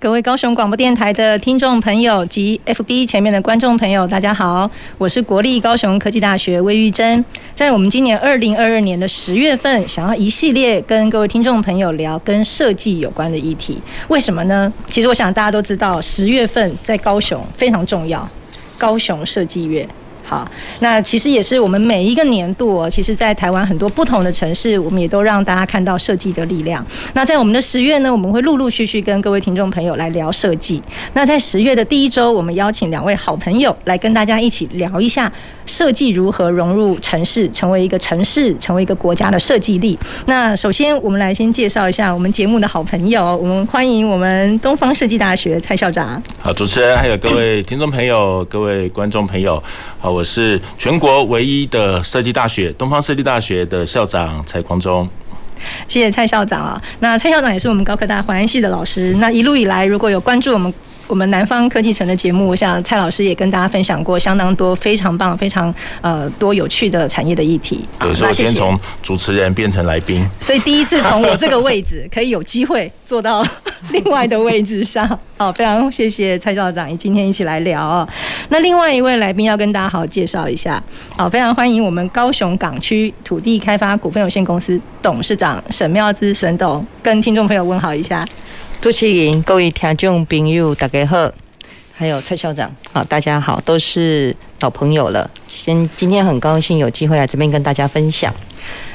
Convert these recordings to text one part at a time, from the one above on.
各位高雄广播电台的听众朋友及 FB 前面的观众朋友，大家好，我是国立高雄科技大学魏玉珍。在我们今年二零二二年的十月份，想要一系列跟各位听众朋友聊跟设计有关的议题，为什么呢？其实我想大家都知道，十月份在高雄非常重要，高雄设计月。好，那其实也是我们每一个年度哦，其实，在台湾很多不同的城市，我们也都让大家看到设计的力量。那在我们的十月呢，我们会陆陆续续跟各位听众朋友来聊设计。那在十月的第一周，我们邀请两位好朋友来跟大家一起聊一下设计如何融入城市，成为一个城市，成为一个国家的设计力。那首先，我们来先介绍一下我们节目的好朋友，我们欢迎我们东方设计大学蔡校长。好，主持人还有各位听众朋友、各位观众朋友，好，我是全国唯一的设计大学东方设计大学的校长蔡光忠。谢谢蔡校长啊，那蔡校长也是我们高科大环安系的老师。那一路以来，如果有关注我们。我们南方科技城的节目，我想蔡老师也跟大家分享过相当多非常棒、非常呃多有趣的产业的议题。对，所以我先从主持人变成来宾，所以第一次从我这个位置可以有机会坐到另外的位置上。好，非常谢谢蔡校长，今天一起来聊哦。那另外一位来宾要跟大家好好介绍一下。好，非常欢迎我们高雄港区土地开发股份有限公司董事长沈妙姿沈董，跟听众朋友问好一下。主持人、各位听众朋友，大家好，还有蔡校长，好，大家好，都是老朋友了。先，今天很高兴有机会来这边跟大家分享。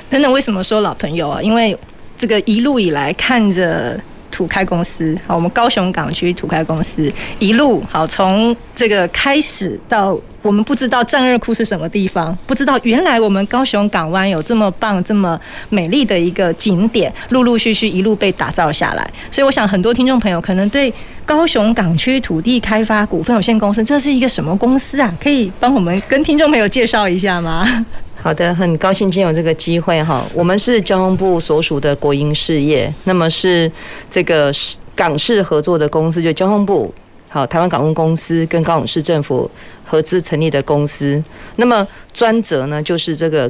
等等，为什么说老朋友啊？因为这个一路以来看着。土开公司，好，我们高雄港区土开公司一路好，从这个开始到我们不知道战二库是什么地方，不知道原来我们高雄港湾有这么棒、这么美丽的一个景点，陆陆续续一路被打造下来。所以，我想很多听众朋友可能对高雄港区土地开发股份有限公司这是一个什么公司啊？可以帮我们跟听众朋友介绍一下吗？好的，很高兴今天有这个机会哈。我们是交通部所属的国营事业，那么是这个港市合作的公司，就交通部好台湾港务公司跟高雄市政府合资成立的公司。那么专责呢，就是这个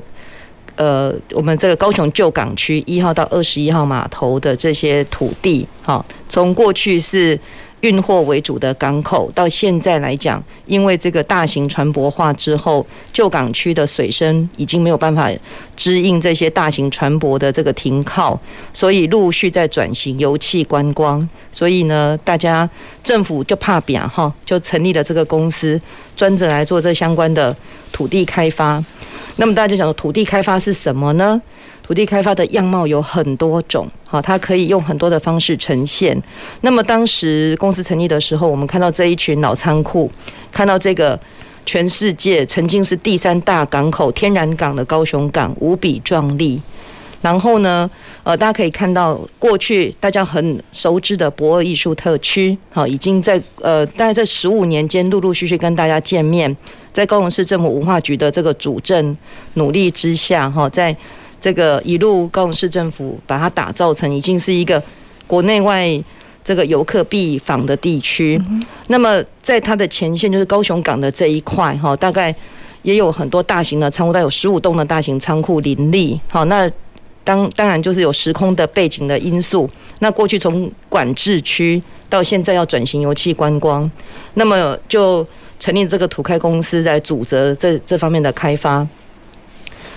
呃，我们这个高雄旧港区一号到二十一号码头的这些土地，好，从过去是。运货为主的港口，到现在来讲，因为这个大型船舶化之后，旧港区的水深已经没有办法支应这些大型船舶的这个停靠，所以陆续在转型油气观光。所以呢，大家政府就怕扁哈，就成立了这个公司，专责来做这相关的土地开发。那么大家想说，土地开发是什么呢？土地开发的样貌有很多种，好，它可以用很多的方式呈现。那么当时公司成立的时候，我们看到这一群老仓库，看到这个全世界曾经是第三大港口天然港的高雄港，无比壮丽。然后呢，呃，大家可以看到过去大家很熟知的博二艺术特区，好，已经在呃，大概在十五年间陆陆续续跟大家见面，在高雄市政府文化局的这个主政努力之下，哈，在。这个一路高雄市政府把它打造成已经是一个国内外这个游客必访的地区。那么在它的前线就是高雄港的这一块哈，大概也有很多大型的仓库，大概有十五栋的大型仓库林立。好，那当当然就是有时空的背景的因素。那过去从管制区到现在要转型油气观光，那么就成立这个土开公司来主责这这方面的开发。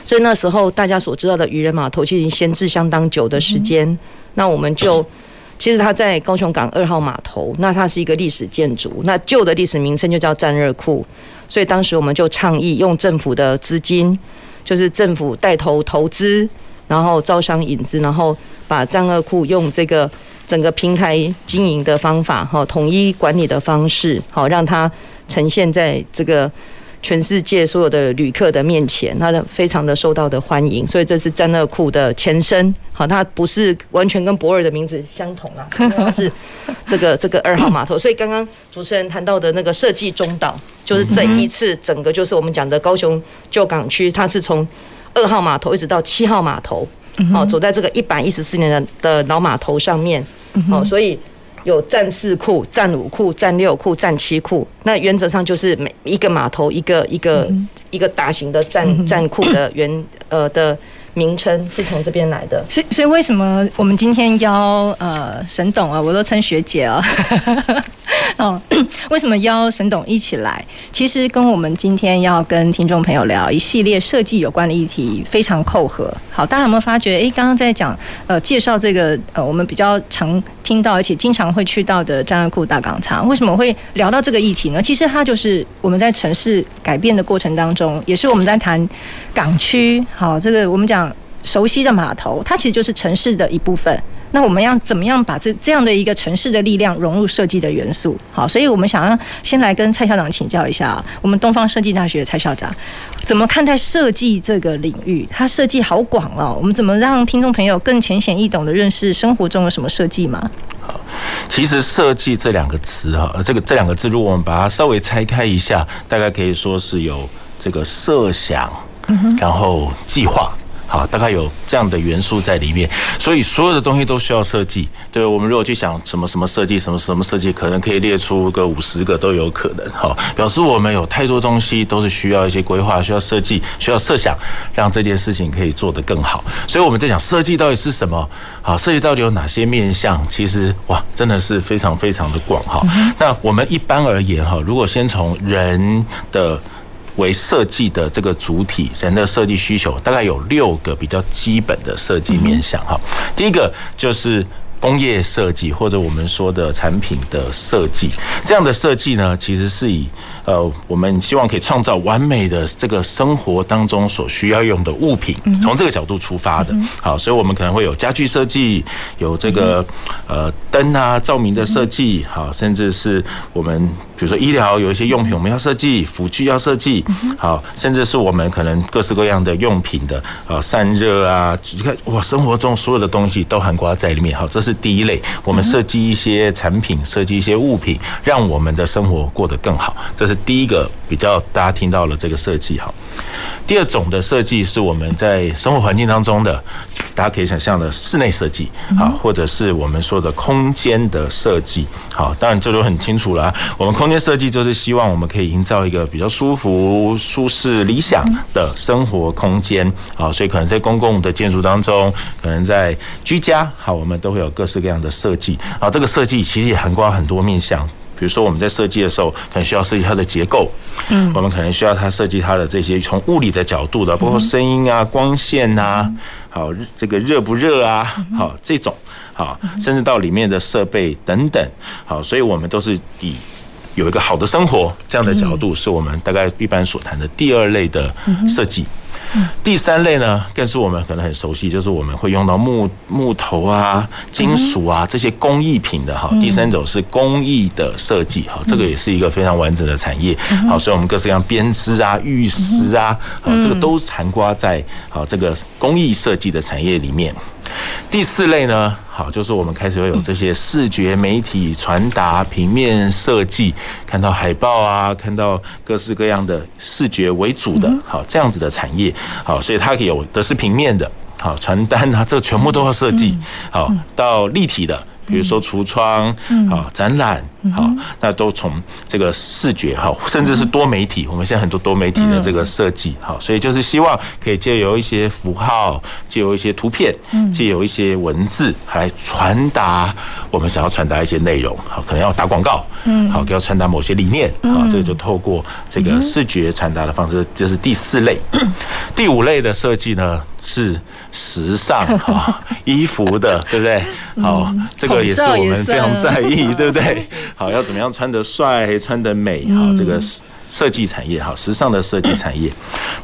所以那时候大家所知道的渔人码头，其实已经闲置相当久的时间。那我们就，其实它在高雄港二号码头，那它是一个历史建筑，那旧的历史名称就叫战热库。所以当时我们就倡议用政府的资金，就是政府带头投资，然后招商引资，然后把战热库用这个整个平台经营的方法，哈，统一管理的方式，好让它呈现在这个。全世界所有的旅客的面前，它的非常的受到的欢迎，所以这是战乐库的前身。好，它不是完全跟博尔的名字相同啊，它是这个这个二号码头。所以刚刚主持人谈到的那个设计中岛，就是这一次整个就是我们讲的高雄旧港区，它是从二号码头一直到七号码头，好，走在这个一百一十四年的的老码头上面，好，所以。有战四库、战五库、战六库、战七库，那原则上就是每一个码头一个一个一个大型的战战库的原呃的名称是从这边来的。所以所以为什么我们今天邀呃沈董啊，我都称学姐啊。哦，哦 为什么邀沈董一起来？其实跟我们今天要跟听众朋友聊一系列设计有关的议题非常扣合。好，大家有没有发觉？诶，刚刚在讲呃介绍这个呃我们比较常听到而且经常会去到的栈貳库大港仓，为什么会聊到这个议题呢？其实它就是我们在城市改变的过程当中，也是我们在谈港区。好，这个我们讲熟悉的码头，它其实就是城市的一部分。那我们要怎么样把这这样的一个城市的力量融入设计的元素？好，所以我们想要先来跟蔡校长请教一下，我们东方设计大学的蔡校长怎么看待设计这个领域？它设计好广哦，我们怎么让听众朋友更浅显易懂的认识生活中有什么设计吗？好，其实设计这两个词哈，这个这两个字，如果我们把它稍微拆开一下，大概可以说是有这个设想，然后计划。好，大概有这样的元素在里面，所以所有的东西都需要设计。对，我们如果去想什么什么设计，什么什么设计，可能可以列出个五十个都有可能。好，表示我们有太多东西都是需要一些规划，需要设计，需要设想，让这件事情可以做得更好。所以我们在讲设计到底是什么？好，设计到底有哪些面向？其实哇，真的是非常非常的广哈。那我们一般而言哈，如果先从人的为设计的这个主体，人的设计需求大概有六个比较基本的设计面向哈。第一个就是工业设计，或者我们说的产品的设计，这样的设计呢，其实是以。呃，我们希望可以创造完美的这个生活当中所需要用的物品，从这个角度出发的。好，所以我们可能会有家具设计，有这个呃灯啊照明的设计，好，甚至是我们比如说医疗有一些用品我们要设计，辅具要设计，好，甚至是我们可能各式各样的用品的啊散热啊，你看哇，生活中所有的东西都涵盖在里面。好，这是是第一类，我们设计一些产品，设计一些物品，让我们的生活过得更好。这是。第一个比较大家听到了这个设计哈，第二种的设计是我们在生活环境当中的，大家可以想象的室内设计啊，或者是我们说的空间的设计。好，当然这都很清楚了。我们空间设计就是希望我们可以营造一个比较舒服、舒适、理想的生活空间啊，所以可能在公共的建筑当中，可能在居家，好，我们都会有各式各样的设计啊。这个设计其实也涵盖很多面向。比如说，我们在设计的时候，可能需要设计它的结构，嗯，我们可能需要它设计它的这些从物理的角度的，包括声音啊、光线啊，好，这个热不热啊，好，这种，好，甚至到里面的设备等等，好，所以我们都是以有一个好的生活这样的角度，是我们大概一般所谈的第二类的设计。第三类呢，更是我们可能很熟悉，就是我们会用到木木头啊、金属啊这些工艺品的哈。第三种是工艺的设计哈，这个也是一个非常完整的产业。好，所以我们各式各样编织啊、玉石啊，好，这个都涵盖在好这个工艺设计的产业里面。第四类呢，好，就是我们开始会有这些视觉媒体传达、平面设计，看到海报啊，看到各式各样的视觉为主的，好，这样子的产业，好，所以它有的是平面的，好，传单啊，这个全部都要设计，好，到立体的。比如说橱窗，好展览，好，那都从这个视觉，哈，甚至是多媒体。我们现在很多多媒体的这个设计，好，所以就是希望可以借由一些符号，借由一些图片，借由一些文字来传达我们想要传达一些内容。好，可能要打广告，嗯，好，要传达某些理念，好，这个就透过这个视觉传达的方式，这是第四类。第五类的设计呢，是时尚 哈衣服的，对不对？好，这个也是我们非常在意，对不对？好，要怎么样穿得帅、穿得美？好，这个是。设计产业哈，时尚的设计产业。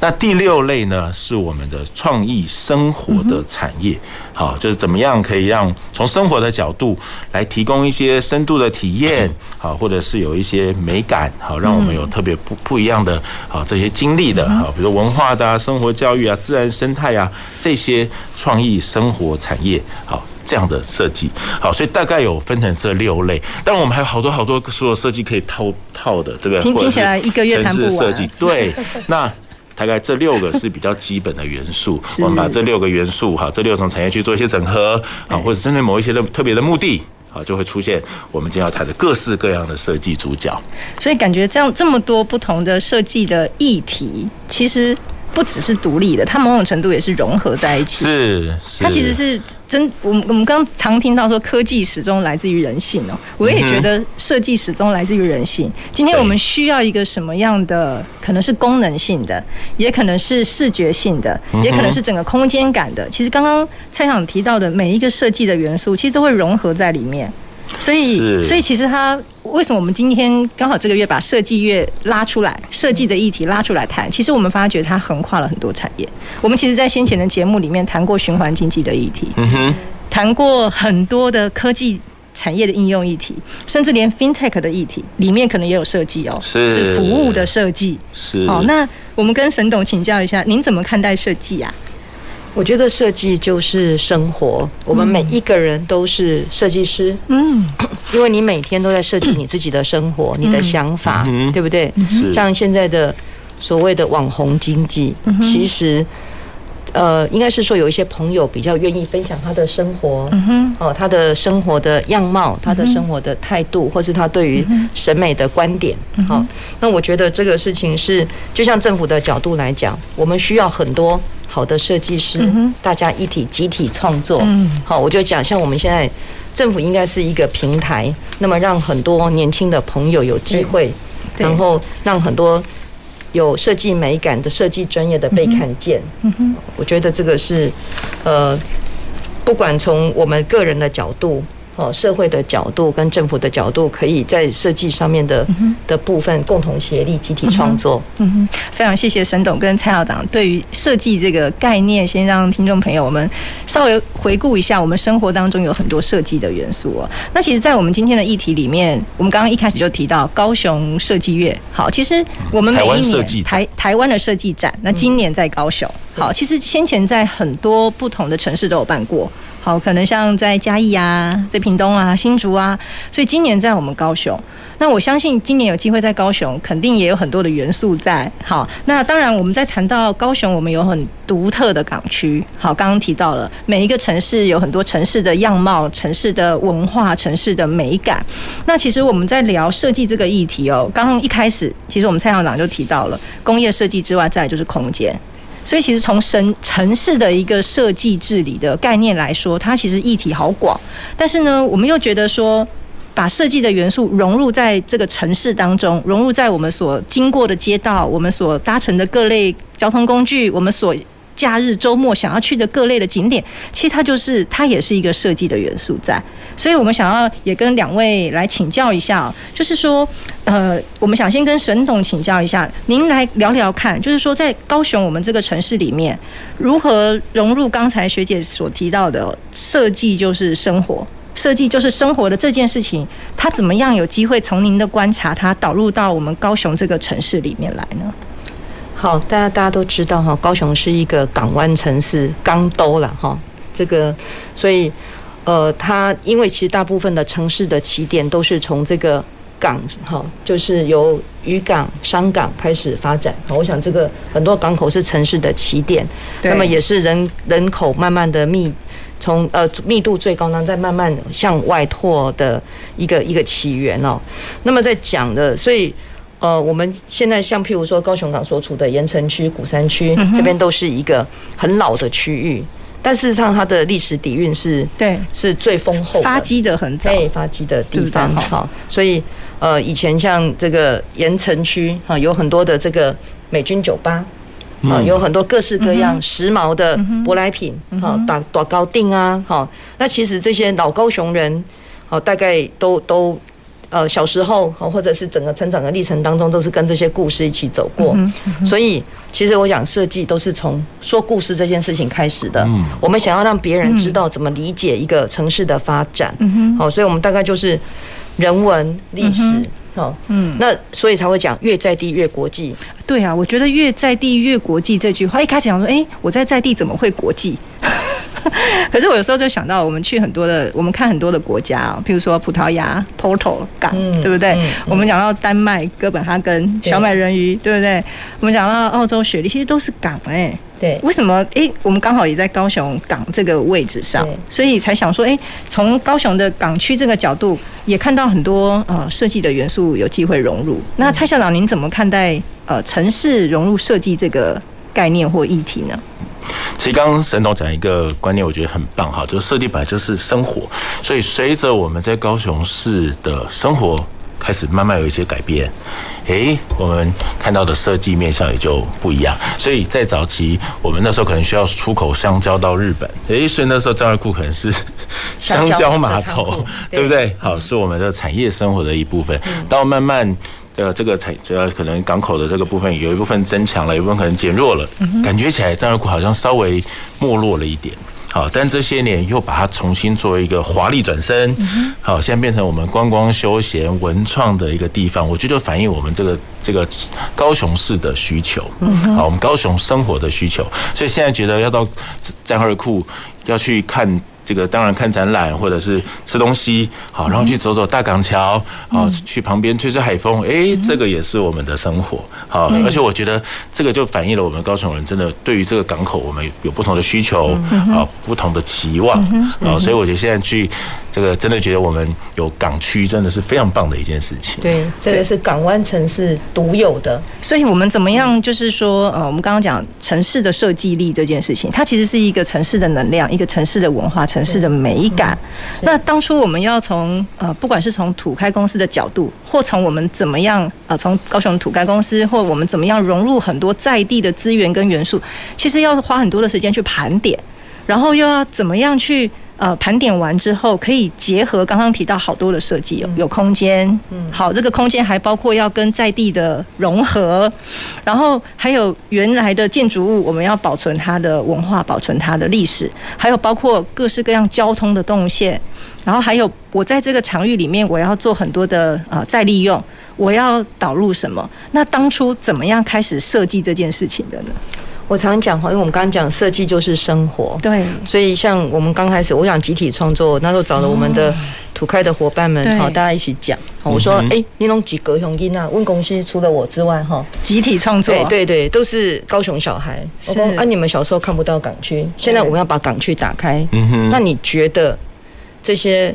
那第六类呢，是我们的创意生活的产业。好，就是怎么样可以让从生活的角度来提供一些深度的体验，好，或者是有一些美感，好，让我们有特别不不一样的好这些经历的，好，比如文化的、啊、生活教育啊、自然生态啊这些创意生活产业，好。这样的设计，好，所以大概有分成这六类，但我们还有好多好多所有设计可以套套的，对不对？听听起来一个月谈不完。设计对，那大概这六个是比较基本的元素，我们把这六个元素哈，这六种产业去做一些整合，啊，或者针对某一些的特别的目的，啊，就会出现我们今天要谈的各式各样的设计主角。所以感觉这样这么多不同的设计的议题，其实。不只是独立的，它某种程度也是融合在一起。是，是它其实是真。我们我们刚常听到说，科技始终来自于人性哦。我也觉得设计始终来自于人性。今天我们需要一个什么样的？可能是功能性的，也可能是视觉性的，也可能是整个空间感的。其实刚刚蔡想提到的每一个设计的元素，其实都会融合在里面。所以，所以其实它为什么我们今天刚好这个月把设计月拉出来，设计的议题拉出来谈？其实我们发觉它横跨了很多产业。我们其实，在先前的节目里面谈过循环经济的议题，嗯哼，谈过很多的科技产业的应用议题，甚至连 FinTech 的议题里面可能也有设计哦，是服务的设计。是。哦，那我们跟沈董请教一下，您怎么看待设计啊？我觉得设计就是生活，我们每一个人都是设计师，嗯，因为你每天都在设计你自己的生活，你的想法，对不对？像现在的所谓的网红经济，其实，呃，应该是说有一些朋友比较愿意分享他的生活，嗯哦，他的生活的样貌，他的生活的态度，或是他对于审美的观点，好，那我觉得这个事情是，就像政府的角度来讲，我们需要很多。好的设计师，大家一体集体创作。好，我就讲，像我们现在政府应该是一个平台，那么让很多年轻的朋友有机会，然后让很多有设计美感的设计专业的被看见。我觉得这个是，呃，不管从我们个人的角度。哦，社会的角度跟政府的角度，可以在设计上面的的部分共同协力、集体创作。嗯哼，非常谢谢沈董跟蔡校长对于设计这个概念，先让听众朋友我们稍微回顾一下，我们生活当中有很多设计的元素哦。那其实，在我们今天的议题里面，我们刚刚一开始就提到高雄设计月。好，其实我们每一年台台湾的设计展，那今年在高雄。好，其实先前在很多不同的城市都有办过。好，可能像在嘉义啊，在屏东啊、新竹啊，所以今年在我们高雄，那我相信今年有机会在高雄，肯定也有很多的元素在。好，那当然我们在谈到高雄，我们有很独特的港区。好，刚刚提到了每一个城市有很多城市的样貌、城市的文化、城市的美感。那其实我们在聊设计这个议题哦，刚刚一开始，其实我们蔡校长就提到了工业设计之外，再来就是空间。所以，其实从城城市的一个设计治理的概念来说，它其实议题好广。但是呢，我们又觉得说，把设计的元素融入在这个城市当中，融入在我们所经过的街道，我们所搭乘的各类交通工具，我们所。假日周末想要去的各类的景点，其实它就是它也是一个设计的元素在，所以我们想要也跟两位来请教一下，就是说，呃，我们想先跟沈总请教一下，您来聊聊看，就是说在高雄我们这个城市里面，如何融入刚才学姐所提到的设计就是生活，设计就是生活的这件事情，它怎么样有机会从您的观察，它导入到我们高雄这个城市里面来呢？好，大家大家都知道哈，高雄是一个港湾城市，港都了哈。这个，所以呃，它因为其实大部分的城市的起点都是从这个港哈，就是由渔港、商港开始发展。好，我想这个很多港口是城市的起点，那么也是人人口慢慢的密，从呃密度最高呢，再慢慢向外拓的一个一个起源哦。那么在讲的，所以。呃，我们现在像譬如说高雄港所处的盐城区、鼓山区这边都是一个很老的区域，但事实上它的历史底蕴是，对，是最丰厚的，发迹的很早，发迹的地方哈。所以呃，以前像这个盐城区哈，有很多的这个美军酒吧啊，有很多各式各样时髦的舶来品哈，打打高定啊，哈，那其实这些老高雄人，好，大概都都。呃小时候或者是整个成长的历程当中，都是跟这些故事一起走过。所以其实我想设计都是从说故事这件事情开始的。我们想要让别人知道怎么理解一个城市的发展。好，所以我们大概就是人文历史。哦，嗯，那所以才会讲越在地越国际。对啊，我觉得越在地越国际这句话，一开始想说，哎，我在在地怎么会国际？可是我有时候就想到，我们去很多的，我们看很多的国家啊，譬如说葡萄牙 Porto 港，对不对？我们讲到丹麦哥本哈根小美人鱼，对不对？我们讲到澳洲雪梨，其实都是港哎。对，为什么？哎，我们刚好也在高雄港这个位置上，所以才想说，哎，从高雄的港区这个角度，也看到很多呃设计的元素有机会融入。那蔡校长，您怎么看待呃城市融入设计这个概念或议题呢？其实刚刚沈总讲一个观念，我觉得很棒哈，就是设计本来就是生活，所以随着我们在高雄市的生活开始慢慢有一些改变，诶，我们看到的设计面向也就不一样。所以在早期，我们那时候可能需要出口香蕉到日本，诶，所以那时候战二库可能是香蕉码头，对不对？好，是我们的产业生活的一部分。到慢慢。呃，这个才呃，可能港口的这个部分有一部分增强了，有一部分可能减弱了，感觉起来战二库好像稍微没落了一点。好，但这些年又把它重新作为一个华丽转身，好，现在变成我们观光休闲文创的一个地方，我觉得反映我们这个这个高雄市的需求，好，我们高雄生活的需求，所以现在觉得要到战二库要去看。这个当然看展览或者是吃东西，好，然后去走走大港桥，好，去旁边吹吹海风，哎，这个也是我们的生活，好，而且我觉得这个就反映了我们高雄人真的对于这个港口，我们有不同的需求，啊，不同的期望，啊，所以我觉得现在去这个真的觉得我们有港区真的是非常棒的一件事情。对，这个是港湾城市独有的，所以我们怎么样就是说，呃，我们刚刚讲城市的设计力这件事情，它其实是一个城市的能量，一个城市的文化。城市的美感。那当初我们要从呃，不管是从土开公司的角度，或从我们怎么样呃，从高雄土开公司，或我们怎么样融入很多在地的资源跟元素，其实要花很多的时间去盘点，然后又要怎么样去。呃，盘点完之后，可以结合刚刚提到好多的设计，有有空间，嗯，好，这个空间还包括要跟在地的融合，然后还有原来的建筑物，我们要保存它的文化，保存它的历史，还有包括各式各样交通的动线，然后还有我在这个场域里面，我要做很多的呃再利用，我要导入什么？那当初怎么样开始设计这件事情的呢？我常常讲哈，因为我们刚刚讲设计就是生活，对，所以像我们刚开始，我想集体创作，那时候找了我们的土开的伙伴们，好，大家一起讲。我说，哎，你弄几个雄鹰啊？问公司除了我之外，哈，集体创作，对对对，都是高雄小孩。是啊，你们小时候看不到港区，现在我们要把港区打开。嗯哼，那你觉得这些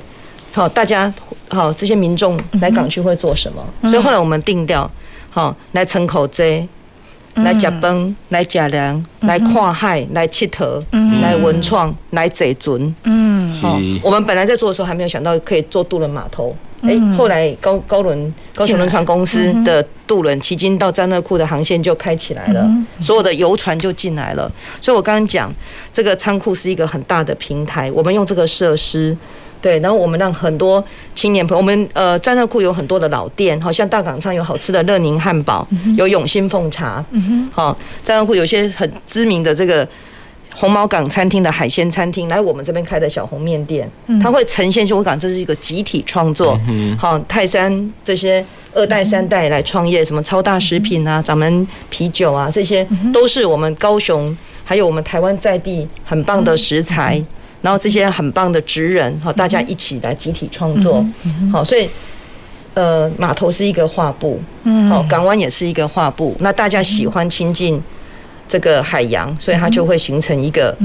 好，大家好，这些民众来港区会做什么？所以后来我们定调，好，来城口这。来吃饭，来吃凉，来看海，来佚佗，来文创，来坐船。嗯，好。我们本来在做的时候，还没有想到可以做渡轮码头。哎，后来高高轮高雄轮船公司的渡轮迄今到詹乐库的航线就开起来了，所有的游船就进来了。所以我刚刚讲，这个仓库是一个很大的平台，我们用这个设施。对，然后我们让很多青年朋友，我们呃战二库有很多的老店，好像大港上有好吃的乐宁汉堡，有永兴凤茶，好，战二库有些很知名的这个红毛港餐厅的海鲜餐厅，来我们这边开的小红面店，它会呈现出我讲这是一个集体创作，好，泰山这些二代三代来创业，什么超大食品啊，掌门啤酒啊，这些都是我们高雄还有我们台湾在地很棒的食材。然后这些很棒的职人，好，大家一起来集体创作，好，所以呃，码头是一个画布，好，港湾也是一个画布。那大家喜欢亲近这个海洋，所以它就会形成一个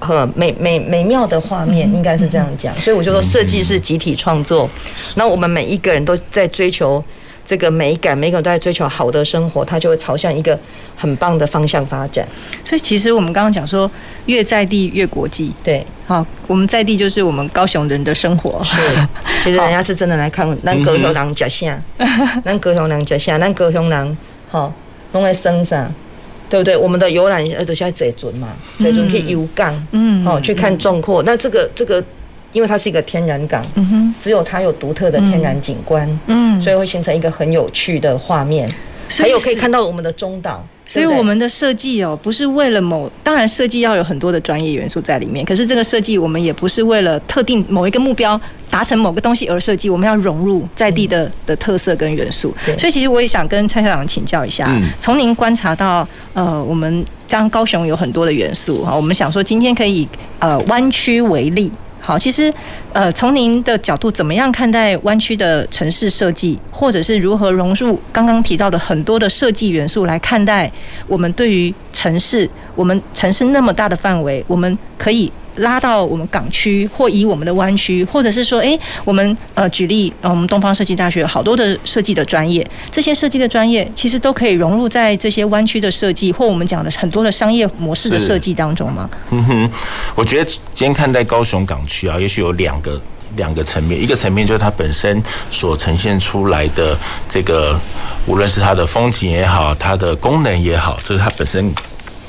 呃美美美妙的画面，应该是这样讲。所以我就说，设计是集体创作，那我们每一个人都在追求。这个美感，每个人都在追求好的生活，它就会朝向一个很棒的方向发展。所以，其实我们刚刚讲说，越在地越国际。对，好，我们在地就是我们高雄人的生活。是，其实人家是真的来看，咱高雄人吃啥，咱高雄人吃啥，咱高雄人好弄来生啥，对不对？我们的游览呃，都是在坐船嘛，坐船去游港，嗯，好去看壮阔。那这个这个因为它是一个天然港，嗯哼，只有它有独特的天然景观，嗯，所以会形成一个很有趣的画面。还有可以看到我们的中岛。所以我们的设计哦，不是为了某，当然设计要有很多的专业元素在里面。可是这个设计，我们也不是为了特定某一个目标达成某个东西而设计，我们要融入在地的的特色跟元素。所以其实我也想跟蔡校长请教一下，从您观察到，呃，我们刚高雄有很多的元素哈，我们想说今天可以以呃湾区为例。好，其实，呃，从您的角度，怎么样看待湾区的城市设计，或者是如何融入刚刚提到的很多的设计元素来看待我们对于城市，我们城市那么大的范围，我们可以。拉到我们港区，或以我们的湾区，或者是说，哎，我们呃举例，我们东方设计大学有好多的设计的专业，这些设计的专业其实都可以融入在这些湾区的设计，或我们讲的很多的商业模式的设计当中吗？嗯哼，我觉得今天看待高雄港区啊，也许有两个两个层面，一个层面就是它本身所呈现出来的这个，无论是它的风景也好，它的功能也好，这、就是它本身。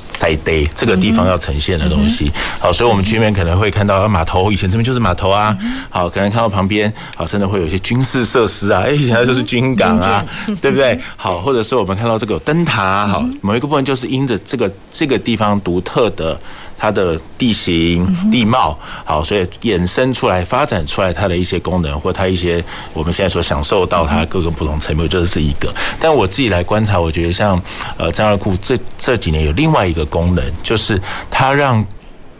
在地这个地方要呈现的东西，好，所以我们去那边可能会看到码头，以前这边就是码头啊，好，可能看到旁边，好，甚至会有一些军事设施啊，哎，现在就是军港啊，对不对？好，或者是我们看到这个有灯塔啊，好，某一个部分就是因着这个这个地方独特的。它的地形地貌好，所以衍生出来、发展出来它的一些功能，或它一些我们现在所享受到它各个不同层面，就是一个。但我自己来观察，我觉得像呃张二库这这几年有另外一个功能，就是它让。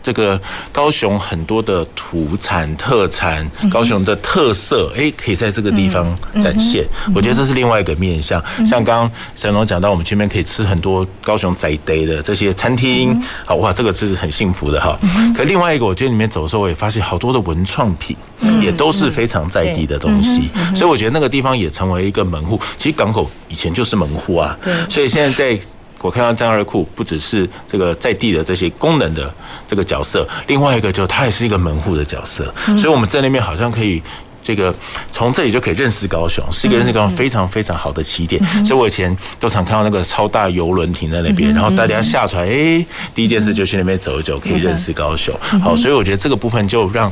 这个高雄很多的土产特产，高雄的特色，哎，可以在这个地方展现。我觉得这是另外一个面向。像刚刚沈龙讲到，我们前面可以吃很多高雄在地的这些餐厅，好哇，这个是很幸福的哈。可另外一个，我觉得里面走的时候，我也发现好多的文创品，也都是非常在地的东西。所以我觉得那个地方也成为一个门户。其实港口以前就是门户啊，所以现在在。我看到战二库不只是这个在地的这些功能的这个角色，另外一个就是它也是一个门户的角色，所以我们在那边好像可以这个从这里就可以认识高雄，是一个认识高雄非常非常好的起点。所以我以前都常看到那个超大游轮停在那边，然后大家下船，哎，第一件事就去那边走一走，可以认识高雄。好，所以我觉得这个部分就让。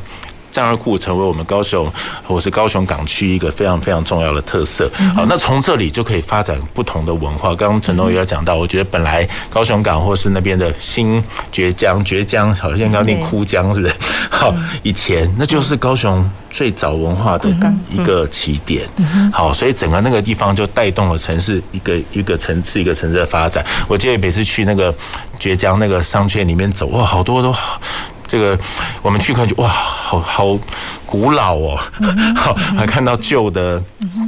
漳二库成为我们高雄或是高雄港区一个非常非常重要的特色。好，那从这里就可以发展不同的文化。刚刚陈东也有讲到，我觉得本来高雄港或是那边的新堀江、堀江，好像刚念枯江，是不是？好，以前那就是高雄最早文化的一个起点。好，所以整个那个地方就带动了城市一个一个层次一个城市的发展。我记得每次去那个堀江那个商圈里面走，哇，好多都好。这个我们去看就哇，好好古老哦，好 还看到旧的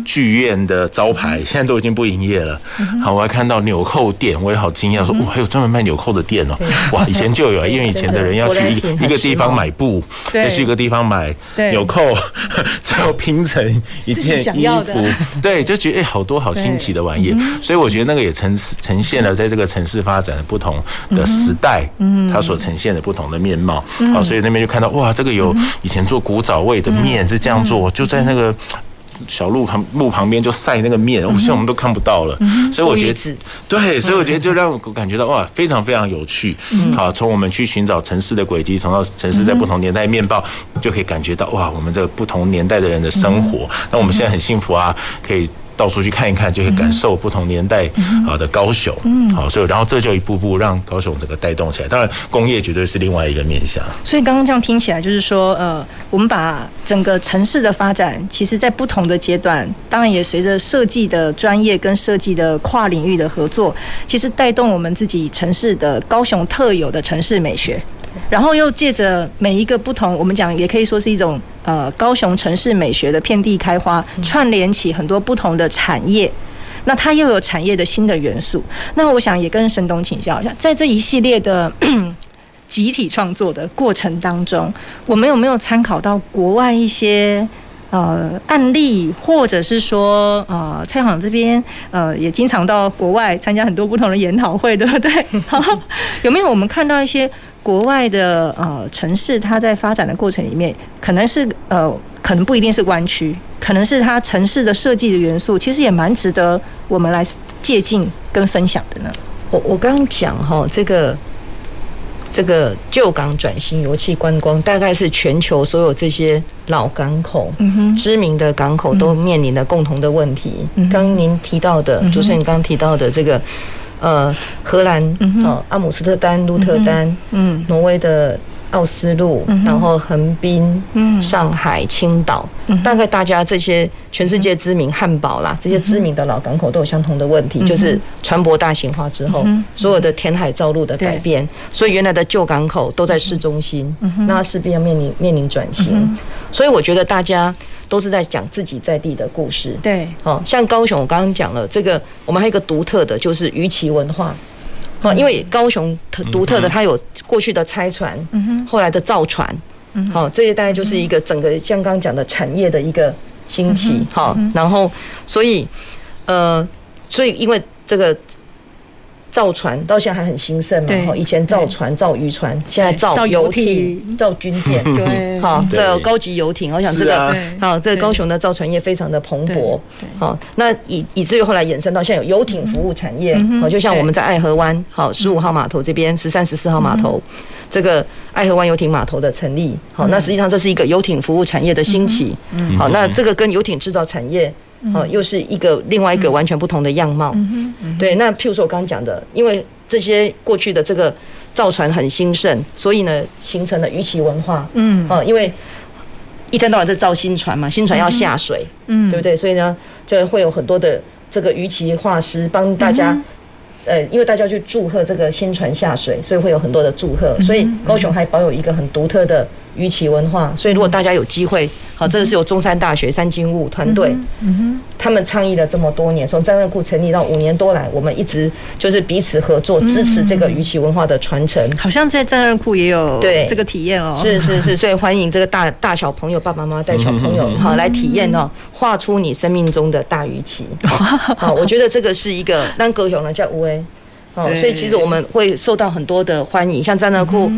剧院的招牌，现在都已经不营业了。好，我还看到纽扣店，我也好惊讶，说哇，还有专门卖纽扣的店哦。哇，以前就有，因为以前的人要去一一个地方买布，再去一个地方买纽扣，最后拼成一件衣服。对，就觉得哎，好多好新奇的玩意。所以我觉得那个也呈呈现了在这个城市发展的不同的时代，它所呈现的不同的面貌。好，所以那边就看到哇，这个有以前做古早味的面是这样做，就在那个小路旁路旁边就晒那个面，现在我们都看不到了。所以我觉得，对，所以我觉得就让我感觉到哇，非常非常有趣。好，从我们去寻找城市的轨迹，从到城市在不同年代面貌，就可以感觉到哇，我们这个不同年代的人的生活。那我们现在很幸福啊，可以。到处去看一看，就可以感受不同年代啊的高雄。嗯，好，所以然后这就一步步让高雄整个带动起来。当然，工业绝对是另外一个面向。所以刚刚这样听起来，就是说，呃，我们把整个城市的发展，其实在不同的阶段，当然也随着设计的专业跟设计的跨领域的合作，其实带动我们自己城市的高雄特有的城市美学。然后又借着每一个不同，我们讲也可以说是一种呃高雄城市美学的遍地开花，串联起很多不同的产业，那它又有产业的新的元素。那我想也跟沈董请教一下，在这一系列的 集体创作的过程当中，我们有没有参考到国外一些？呃，案例，或者是说，呃，蔡行这边，呃，也经常到国外参加很多不同的研讨会，对不对？好，有没有我们看到一些国外的呃城市，它在发展的过程里面，可能是呃，可能不一定是弯曲，可能是它城市的设计的元素，其实也蛮值得我们来借鉴跟分享的呢？我我刚刚讲哈，这个。这个旧港转型油气观光，大概是全球所有这些老港口、知名的港口都面临的共同的问题。刚您提到的，主持人刚刚提到的这个，呃，荷兰哦，阿姆斯特丹、鹿特丹，嗯，挪威的。奥斯陆，然后横滨、上海、青岛，大概大家这些全世界知名汉堡啦，这些知名的老港口都有相同的问题，就是船舶大型化之后，所有的填海造陆的改变，所以原来的旧港口都在市中心，那势必要面临面临转型。所以我觉得大家都是在讲自己在地的故事。对，好像高雄，我刚刚讲了这个，我们还有一个独特的，就是鱼鳍文化。好，因为高雄特独特的，它有过去的拆船，嗯后来的造船，好，这些大概就是一个整个像刚刚讲的产业的一个兴起，好，然后所以呃，所以因为这个。造船到现在还很兴盛嘛？哈，以前造船、造渔船，现在造游艇、造军舰，对，好，造高级游艇。我想这个，好，这个高雄的造船业非常的蓬勃。好，那以以至于后来衍生到现在有游艇服务产业。好，就像我们在爱河湾，好，十五号码头这边，十三、十四号码头，这个爱河湾游艇码头的成立。好，那实际上这是一个游艇服务产业的兴起。好，那这个跟游艇制造产业。哦，又是一个另外一个完全不同的样貌。对，那譬如说我刚刚讲的，因为这些过去的这个造船很兴盛，所以呢，形成了渔期文化。嗯，哦，因为一天到晚在造新船嘛，新船要下水，嗯，对不对？所以呢，就会有很多的这个渔期画师帮大家，呃，因为大家去祝贺这个新船下水，所以会有很多的祝贺。所以高雄还保有一个很独特的渔期文化。所以如果大家有机会，好，这个是由中山大学三金物团队，他们倡议了这么多年，从战热库成立到五年多来，我们一直就是彼此合作，支持这个鱼鳍文化的传承。好像在战热库也有对这个体验哦。是是是，所以欢迎这个大大小朋友爸爸妈妈带小朋友好来体验哦，画出你生命中的大鱼鳍。好，我觉得这个是一个让高雄呢叫乌诶，哦，所以其实我们会受到很多的欢迎，像战热库。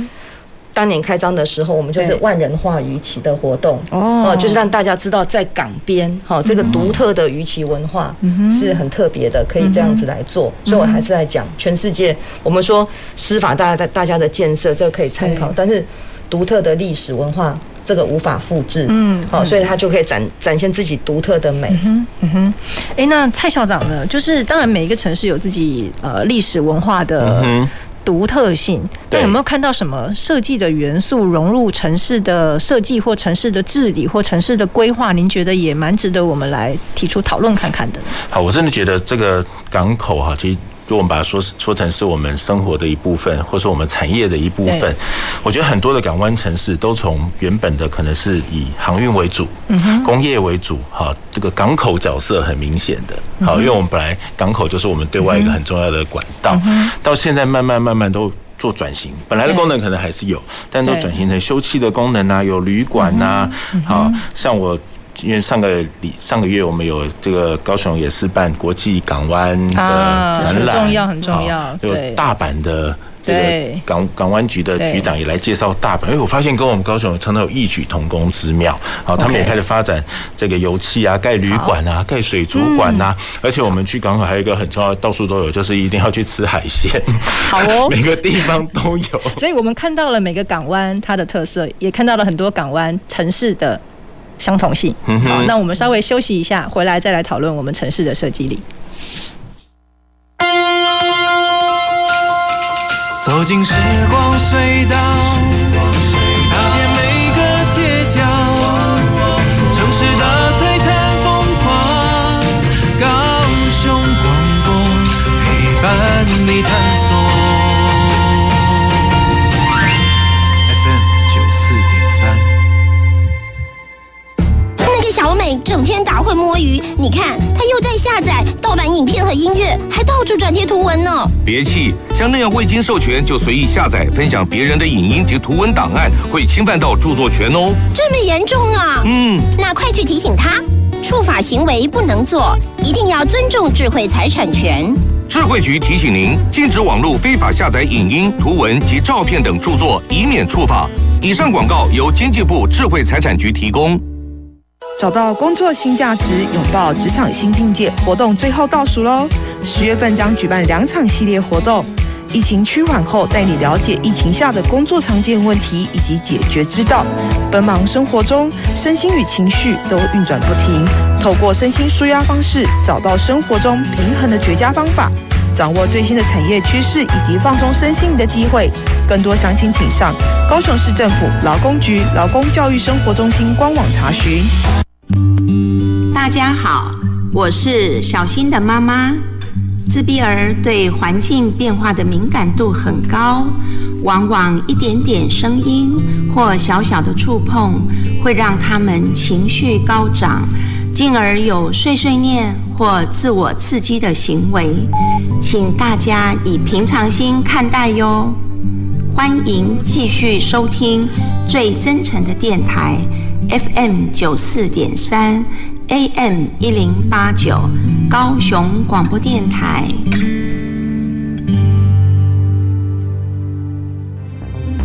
当年开张的时候，我们就是万人画鱼鳍的活动哦，就是让大家知道在港边哈，这个独特的鱼鳍文化是很特别的，可以这样子来做。所以我还是在讲全世界，我们说司法大家大家的建设这个可以参考，但是独特的历史文化这个无法复制。嗯，好，所以他就可以展展现自己独特的美。嗯哼，哎，那蔡校长呢？就是当然每一个城市有自己呃历史文化的。独特性，那有没有看到什么设计的元素融入城市的设计或城市的治理或城市的规划？您觉得也蛮值得我们来提出讨论看看的。好，我真的觉得这个港口哈，其实。就我们把它说说成是我们生活的一部分，或是我们产业的一部分。我觉得很多的港湾城市都从原本的可能是以航运为主，工业为主，哈，这个港口角色很明显的，好，因为我们本来港口就是我们对外一个很重要的管道，到现在慢慢慢慢都做转型，本来的功能可能还是有，但都转型成休憩的功能啊，有旅馆呐，好像我。因为上个礼上个月我们有这个高雄也是办国际港湾的展览，很重要很重要。就大阪的这个港港湾局的局长也来介绍大阪，哎，我发现跟我们高雄常常有异曲同工之妙。好，他们也开始发展这个油气啊，盖旅馆啊，盖水族馆呐。而且我们去港口还有一个很重要，到处都有，就是一定要去吃海鲜。好哦，每个地方都有。所以我们看到了每个港湾它的特色，也看到了很多港湾城市的。相同性。好，那我们稍微休息一下，回来再来讨论我们城市的设计力。走进时光隧道，踏遍每个街角，城市的璀璨风光，高雄广播陪伴你整天打混摸鱼，你看他又在下载盗版影片和音乐，还到处转贴图文呢。别气，像那样未经授权就随意下载、分享别人的影音及图文档案，会侵犯到著作权哦。这么严重啊？嗯，那快去提醒他，触法行为不能做，一定要尊重智慧财产权。智慧局提醒您，禁止网络非法下载影音、图文及照片等著作，以免触法。以上广告由经济部智慧财产局提供。找到工作新价值，拥抱职场新境界。活动最后倒数喽！十月份将举办两场系列活动，疫情趋缓后，带你了解疫情下的工作常见问题以及解决之道。奔忙生活中，身心与情绪都运转不停，透过身心舒压方式，找到生活中平衡的绝佳方法，掌握最新的产业趋势以及放松身心的机会。更多详情请上高雄市政府劳工局劳工教育生活中心官网查询。大家好，我是小新的妈妈。自闭儿对环境变化的敏感度很高，往往一点点声音或小小的触碰，会让他们情绪高涨，进而有碎碎念或自我刺激的行为。请大家以平常心看待哟。欢迎继续收听最真诚的电台，FM 九四点三，AM 一零八九，高雄广播电台。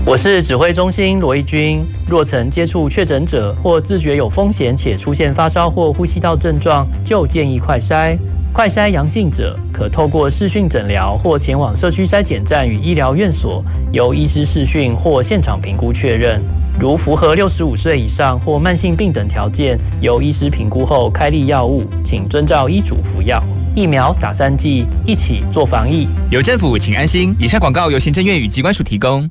我是指挥中心罗一军。若曾接触确诊者或自觉有风险且出现发烧或呼吸道症状，就建议快筛。快筛阳性者可透过视讯诊疗或前往社区筛检站与医疗院所，由医师视讯或现场评估确认。如符合六十五岁以上或慢性病等条件，由医师评估后开立药物，请遵照医嘱服药。疫苗打三剂，一起做防疫。有政府，请安心。以上广告由行政院与机关署提供。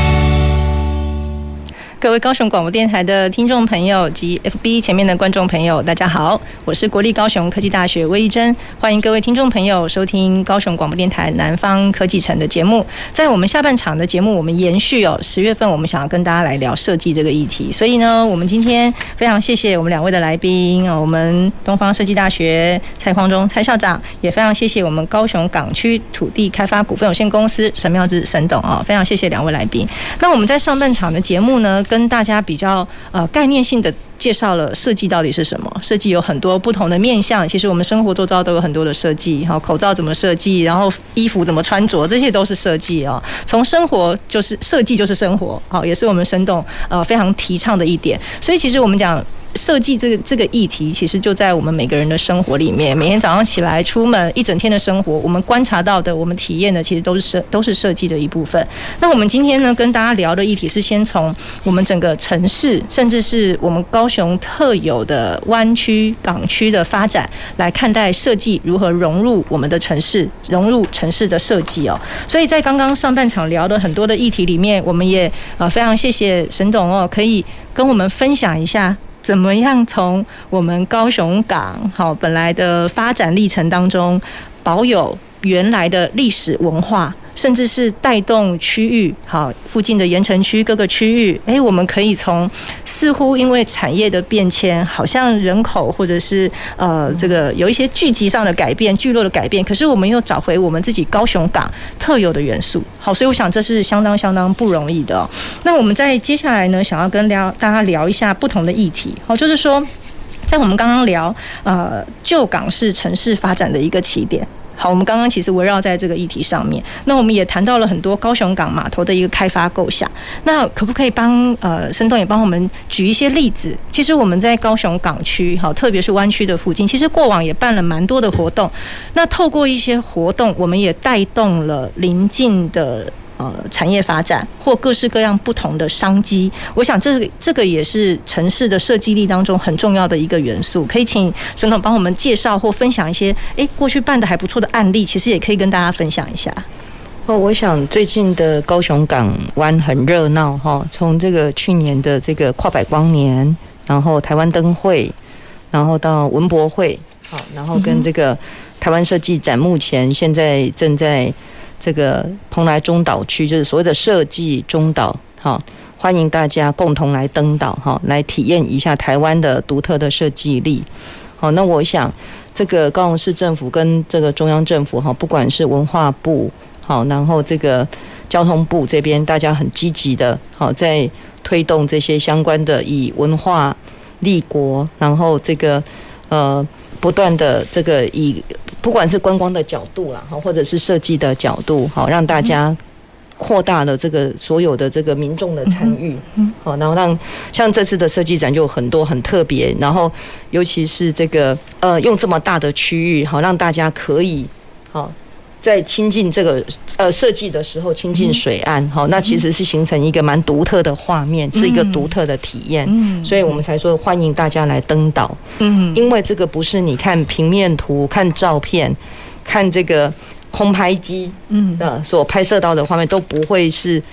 各位高雄广播电台的听众朋友及 FB 前面的观众朋友，大家好，我是国立高雄科技大学魏一珍，欢迎各位听众朋友收听高雄广播电台南方科技城的节目。在我们下半场的节目，我们延续哦，十月份我们想要跟大家来聊设计这个议题，所以呢，我们今天非常谢谢我们两位的来宾哦，我们东方设计大学蔡匡忠蔡校长，也非常谢谢我们高雄港区土地开发股份有限公司沈妙智沈董啊，非常谢谢两位来宾。那我们在上半场的节目呢，跟大家比较呃概念性的介绍了设计到底是什么？设计有很多不同的面向，其实我们生活周遭都有很多的设计，好，口罩怎么设计，然后衣服怎么穿着，这些都是设计啊。从生活就是设计就是生活，好，也是我们生动呃非常提倡的一点。所以其实我们讲。设计这个这个议题，其实就在我们每个人的生活里面。每天早上起来出门一整天的生活，我们观察到的，我们体验的，其实都是设都是设计的一部分。那我们今天呢，跟大家聊的议题是先从我们整个城市，甚至是我们高雄特有的湾区港区的发展来看待设计如何融入我们的城市，融入城市的设计哦。所以在刚刚上半场聊的很多的议题里面，我们也呃非常谢谢沈董哦，可以跟我们分享一下。怎么样从我们高雄港好本来的发展历程当中，保有原来的历史文化？甚至是带动区域，好附近的盐城区各个区域，哎，我们可以从似乎因为产业的变迁，好像人口或者是呃这个有一些聚集上的改变、聚落的改变，可是我们又找回我们自己高雄港特有的元素。好，所以我想这是相当相当不容易的。那我们在接下来呢，想要跟聊大家聊一下不同的议题。好，就是说，在我们刚刚聊呃旧港是城市发展的一个起点。好，我们刚刚其实围绕在这个议题上面，那我们也谈到了很多高雄港码头的一个开发构想。那可不可以帮呃生动也帮我们举一些例子？其实我们在高雄港区，好，特别是湾区的附近，其实过往也办了蛮多的活动。那透过一些活动，我们也带动了邻近的。呃，产业发展或各式各样不同的商机，我想这个这个也是城市的设计力当中很重要的一个元素。可以请沈总帮我们介绍或分享一些，哎，过去办的还不错的案例，其实也可以跟大家分享一下。哦，我想最近的高雄港湾很热闹哈，从这个去年的这个跨百光年，然后台湾灯会，然后到文博会，好，然后跟这个台湾设计展，目前现在正在。这个蓬莱中岛区就是所谓的设计中岛，好，欢迎大家共同来登岛，哈，来体验一下台湾的独特的设计力。好，那我想这个高雄市政府跟这个中央政府哈，不管是文化部好，然后这个交通部这边，大家很积极的好在推动这些相关的以文化立国，然后这个呃不断的这个以不管是观光的角度啦，哈，或者是设计的角度，好让大家。扩大了这个所有的这个民众的参与，好，然后让像这次的设计展就很多很特别，然后尤其是这个呃用这么大的区域，好让大家可以好在亲近这个呃设计的时候亲近水岸，好，那其实是形成一个蛮独特的画面，是一个独特的体验，所以我们才说欢迎大家来登岛，嗯，因为这个不是你看平面图、看照片、看这个。空拍机嗯。的所拍摄到的画面都不会是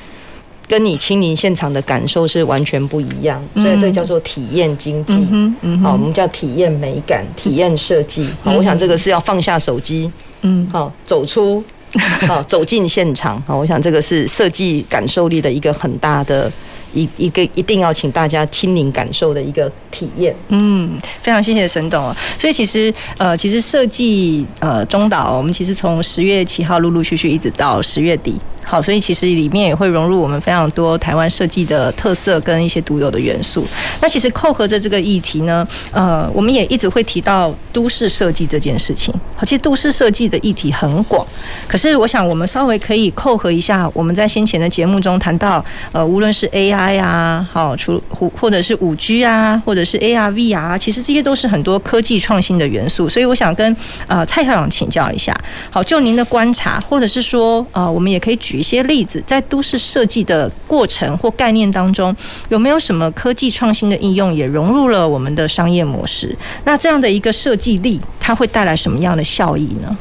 跟你亲临现场的感受是完全不一样，所以这叫做体验经济。嗯，好，我们叫体验美感、体验设计。好，我想这个是要放下手机，嗯，好，走出，好，走进现场。好，我想这个是设计感受力的一个很大的。一一个一定要请大家亲临感受的一个体验。嗯，非常谢谢沈董。所以其实呃，其实设计呃中岛，我们其实从十月七号陆陆续续一直到十月底。好，所以其实里面也会融入我们非常多台湾设计的特色跟一些独有的元素。那其实扣合着这个议题呢，呃，我们也一直会提到都市设计这件事情。好，其实都市设计的议题很广，可是我想我们稍微可以扣合一下，我们在先前的节目中谈到，呃，无论是 AI 啊，好，除或或者是五 G 啊，或者是 AR、VR 啊，其实这些都是很多科技创新的元素。所以我想跟呃蔡校长请教一下，好，就您的观察，或者是说呃，我们也可以举。一些例子，在都市设计的过程或概念当中，有没有什么科技创新的应用也融入了我们的商业模式？那这样的一个设计力，它会带来什么样的效益呢？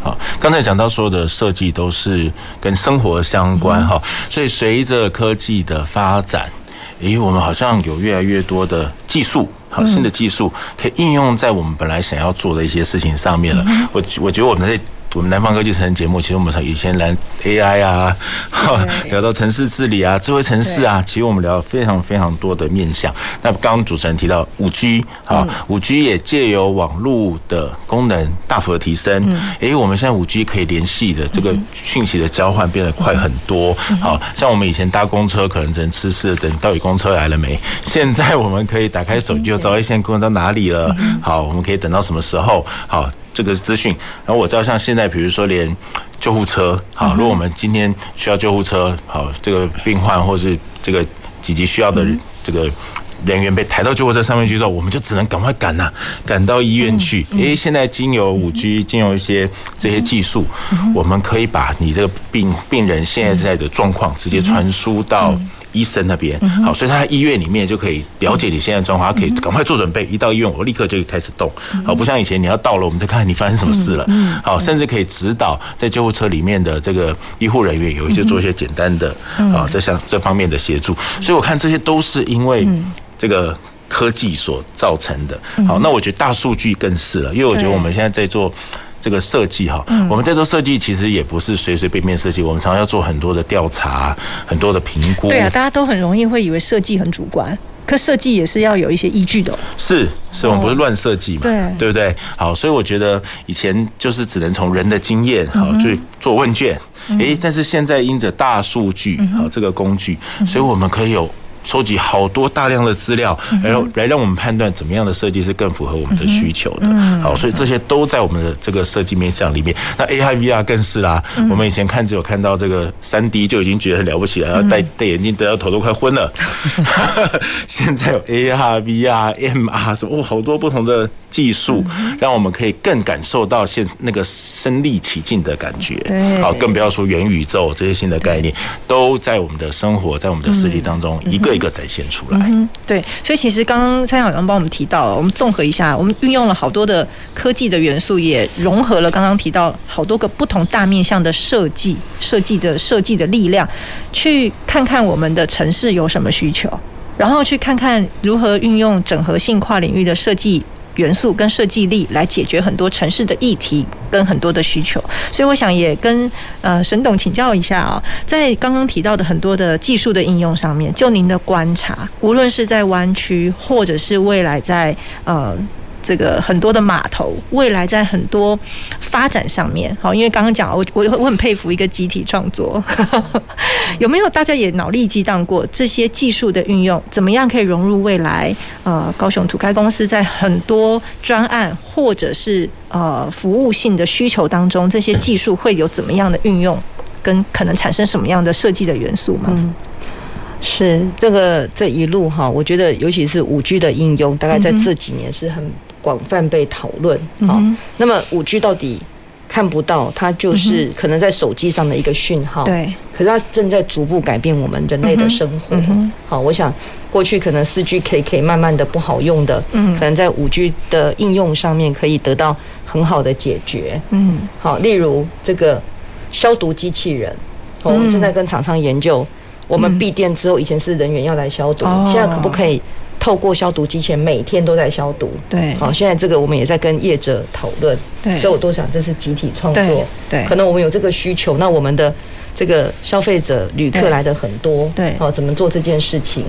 好，刚才讲到说的设计都是跟生活相关哈，所以随着科技的发展，诶，我们好像有越来越多的技术，好，新的技术可以应用在我们本来想要做的一些事情上面了。我我觉得我们在。我们南方科技城节目，其实我们从以前聊 AI 啊，聊到城市治理啊、智慧城市啊，其实我们聊了非常非常多的面向。那刚刚主持人提到五 G 啊，五 G 也借由网络的功能大幅的提升，诶，我们现在五 G 可以联系的这个讯息的交换变得快很多。好像我们以前搭公车可能只能吃事等到底公车来了没，现在我们可以打开手机就知道现在公车到哪里了。好，我们可以等到什么时候？好。这个资讯，然后我知道，像现在，比如说连救护车，好，如果我们今天需要救护车，好，这个病患或是这个紧急需要的这个人员被抬到救护车上面去之后，我们就只能赶快赶呐，赶到医院去。因为，现在经由五 G，经由一些这些技术，我们可以把你这个病病人现在在的状况直接传输到。医生那边好，所以他在医院里面就可以了解你现在的状况，他可以赶快做准备。一到医院，我立刻就开始动。好，不像以前你要到了，我们再看看你发生什么事了。好，甚至可以指导在救护车里面的这个医护人员有一些做一些简单的啊这项这方面的协助。所以我看这些都是因为这个科技所造成的。好，那我觉得大数据更是了，因为我觉得我们现在在做。这个设计哈，我们在做设计其实也不是随随便便设计，我们常常要做很多的调查，很多的评估。对啊，大家都很容易会以为设计很主观，可设计也是要有一些依据的。是，是我们不是乱设计嘛？对，对不对？好，所以我觉得以前就是只能从人的经验好去做问卷，诶，但是现在因着大数据好这个工具，所以我们可以有。收集好多大量的资料，然后来让我们判断怎么样的设计是更符合我们的需求的。好，所以这些都在我们的这个设计面向里面。那 AR、VR 更是啦。我们以前看只有看到这个三 D 就已经觉得很了不起了，然后戴戴眼镜戴到头都快昏了。现在有 AR、VR、MR 什么哦，好多不同的技术，让我们可以更感受到现那个身临其境的感觉。好，更不要说元宇宙这些新的概念，都在我们的生活，在我们的设计当中一个。一个展现出来，嗯，对，所以其实刚刚蔡校长帮我们提到，我们综合一下，我们运用了好多的科技的元素，也融合了刚刚提到好多个不同大面向的设计，设计的设计的力量，去看看我们的城市有什么需求，然后去看看如何运用整合性跨领域的设计。元素跟设计力来解决很多城市的议题跟很多的需求，所以我想也跟呃沈董请教一下啊，在刚刚提到的很多的技术的应用上面，就您的观察，无论是在湾区或者是未来在呃这个很多的码头，未来在很多发展上面，好，因为刚刚讲我我我很佩服一个集体创作，有没有大家也脑力激荡过这些技术的运用，怎么样可以融入未来？呃，高雄土开公司在很多专案或者是呃服务性的需求当中，这些技术会有怎么样的运用，跟可能产生什么样的设计的元素吗？嗯是这个这一路哈，我觉得尤其是五 G 的应用，大概在这几年是很广泛被讨论。好，那么五 G 到底看不到，它就是可能在手机上的一个讯号。对。可是它正在逐步改变我们人类的生活。好，我想过去可能四 G 可以可以慢慢的不好用的，嗯，可能在五 G 的应用上面可以得到很好的解决。嗯。好，例如这个消毒机器人，我们正在跟厂商研究。我们闭店之后，以前是人员要来消毒，现在可不可以透过消毒机前每天都在消毒？对，好，现在这个我们也在跟业者讨论。对，所以我都想这是集体创作。对，可能我们有这个需求，那我们的这个消费者旅客来的很多。对，好，怎么做这件事情？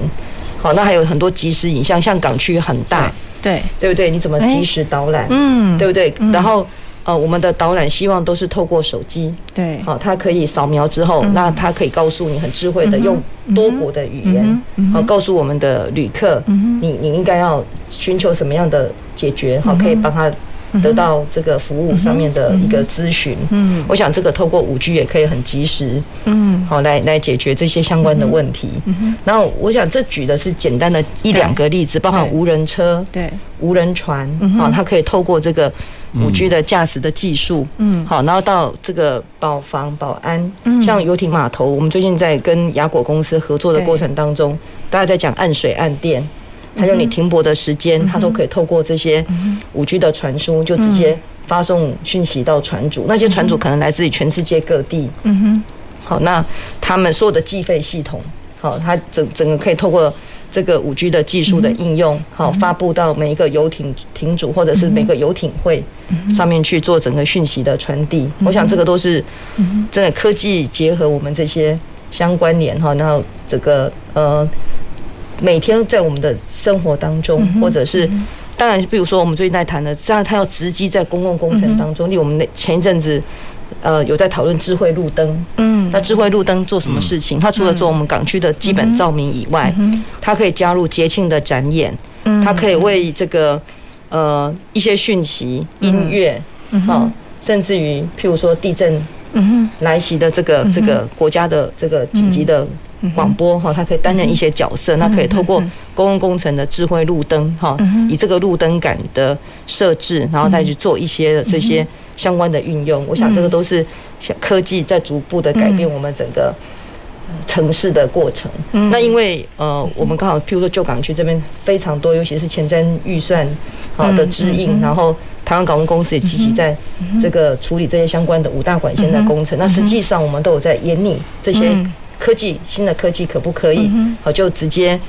好，那还有很多即时影像，像港区很大，对，对不对？你怎么及时导览？嗯，对不对？然后。呃，我们的导览希望都是透过手机，对，好，它可以扫描之后，那它可以告诉你很智慧的用多国的语言，好，告诉我们的旅客，你你应该要寻求什么样的解决，好，可以帮他得到这个服务上面的一个咨询。嗯，我想这个透过五 G 也可以很及时，嗯，好，来来解决这些相关的问题。然后我想这举的是简单的一两个例子，包含无人车，对，无人船，好，它可以透过这个。五 G 的驾驶的技术，嗯，好，然后到这个保防保安，嗯，像游艇码头，我们最近在跟雅果公司合作的过程当中，大家在讲岸水岸电，还有你停泊的时间，它都可以透过这些五 G 的传输，就直接发送讯息到船主，那些船主可能来自于全世界各地，嗯哼，好，那他们所有的计费系统，好，它整整个可以透过。这个五 G 的技术的应用，好，发布到每一个游艇艇主或者是每个游艇会上面去做整个讯息的传递。我想这个都是真的科技结合我们这些相关联哈，然后这个呃每天在我们的生活当中，或者是当然，比如说我们最近在谈的，这样它要直击在公共工程当中，例如我们那前一阵子。呃，有在讨论智慧路灯。嗯，那智慧路灯做什么事情？它除了做我们港区的基本照明以外，它可以加入节庆的展演。嗯，它可以为这个呃一些讯息、音乐，哦，甚至于譬如说地震来袭的这个这个国家的这个紧急的广播哈，它可以担任一些角色。那可以透过公共工程的智慧路灯哈，以这个路灯杆的设置，然后再去做一些的这些。相关的运用，我想这个都是科技在逐步的改变我们整个城市的过程。那因为呃，我们刚好譬如说旧港区这边非常多，尤其是前瞻预算好的指引，然后台湾港务公司也积极在这个处理这些相关的五大管线的工程。那实际上我们都有在研拟这些科技，新的科技可不可以好就直接。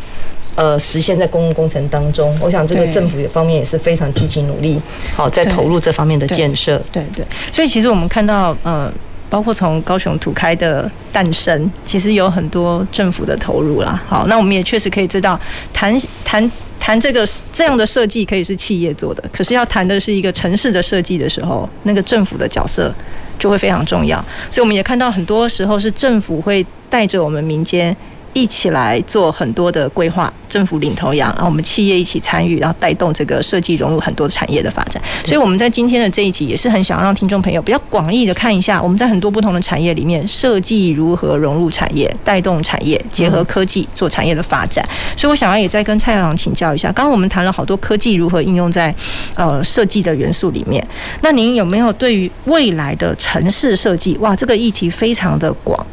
呃，实现在公共工程当中，我想这个政府方面也是非常积极努力，好在投入这方面的建设。对对，所以其实我们看到，呃，包括从高雄土开的诞生，其实有很多政府的投入啦。好，那我们也确实可以知道，谈谈谈这个这样的设计可以是企业做的，可是要谈的是一个城市的设计的时候，那个政府的角色就会非常重要。所以我们也看到很多时候是政府会带着我们民间。一起来做很多的规划，政府领头羊，然后我们企业一起参与，然后带动这个设计融入很多产业的发展。所以我们在今天的这一集也是很想让听众朋友比较广义的看一下，我们在很多不同的产业里面，设计如何融入产业，带动产业，结合科技做产业的发展。所以我想要也再跟蔡校长请教一下，刚刚我们谈了好多科技如何应用在呃设计的元素里面，那您有没有对于未来的城市设计？哇，这个议题非常的广。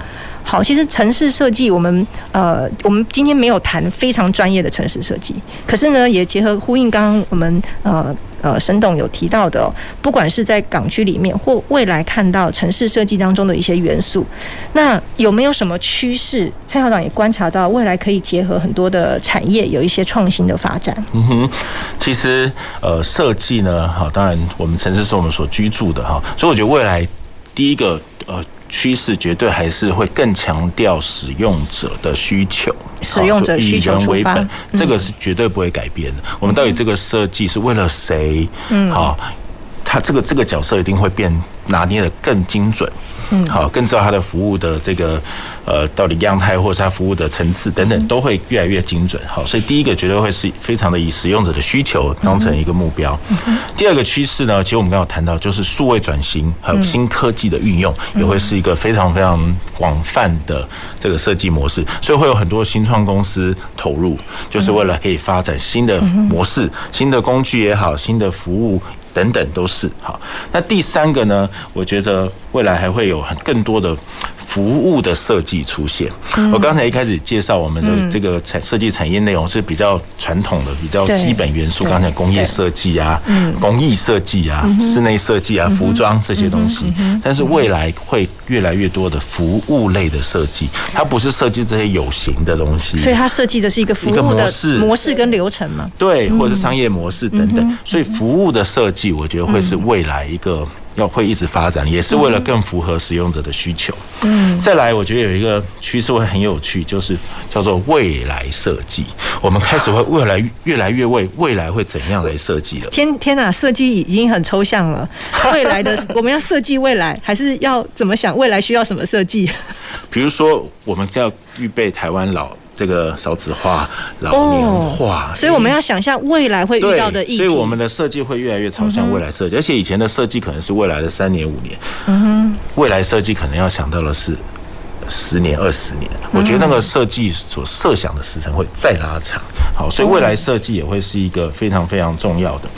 好，其实城市设计，我们呃，我们今天没有谈非常专业的城市设计，可是呢，也结合呼应刚刚我们呃呃沈董有提到的，不管是在港区里面或未来看到城市设计当中的一些元素，那有没有什么趋势？蔡校长也观察到未来可以结合很多的产业，有一些创新的发展。嗯哼，其实呃设计呢，好，当然我们城市是我们所居住的哈，所以我觉得未来第一个呃。趋势绝对还是会更强调使用者的需求。使用者需求出发，这个是绝对不会改变的。我们到底这个设计是为了谁？嗯，好，他这个这个角色一定会变，拿捏得更精准。嗯，好，更知道它的服务的这个呃，到底样态或是它服务的层次等等，都会越来越精准。好，所以第一个绝对会是非常的以使用者的需求当成一个目标。第二个趋势呢，其实我们刚刚有谈到，就是数位转型还有新科技的运用，也会是一个非常非常广泛的这个设计模式。所以会有很多新创公司投入，就是为了可以发展新的模式、新的工具也好，新的服务。等等都是好。那第三个呢？我觉得未来还会有很更多的服务的设计出现。我刚才一开始介绍我们的这个产设计产业内容是比较传统的、比较基本元素。刚才工业设计啊、工艺设计啊、室内设计啊、服装这些东西。但是未来会越来越多的服务类的设计，它不是设计这些有形的东西。所以它设计的是一个服务的模式、模式跟流程嘛？对，或者是商业模式等等。所以服务的设计。我觉得会是未来一个要会一直发展，也是为了更符合使用者的需求。嗯，再来，我觉得有一个趋势会很有趣，就是叫做未来设计。我们开始会未来越来越为未来会怎样来设计了。天天哪，设计已经很抽象了。未来的我们要设计未来，还是要怎么想未来需要什么设计？比如说，我们就要预备台湾老。这个少子化、老年化，所以我们要想象未来会遇到的议题。所以我们的设计会越来越朝向未来设计，而且以前的设计可能是未来的三年、五年，嗯哼，未来设计可能要想到的是。十年、二十年，我觉得那个设计所设想的时程会再拉长。好，所以未来设计也会是一个非常非常重要的。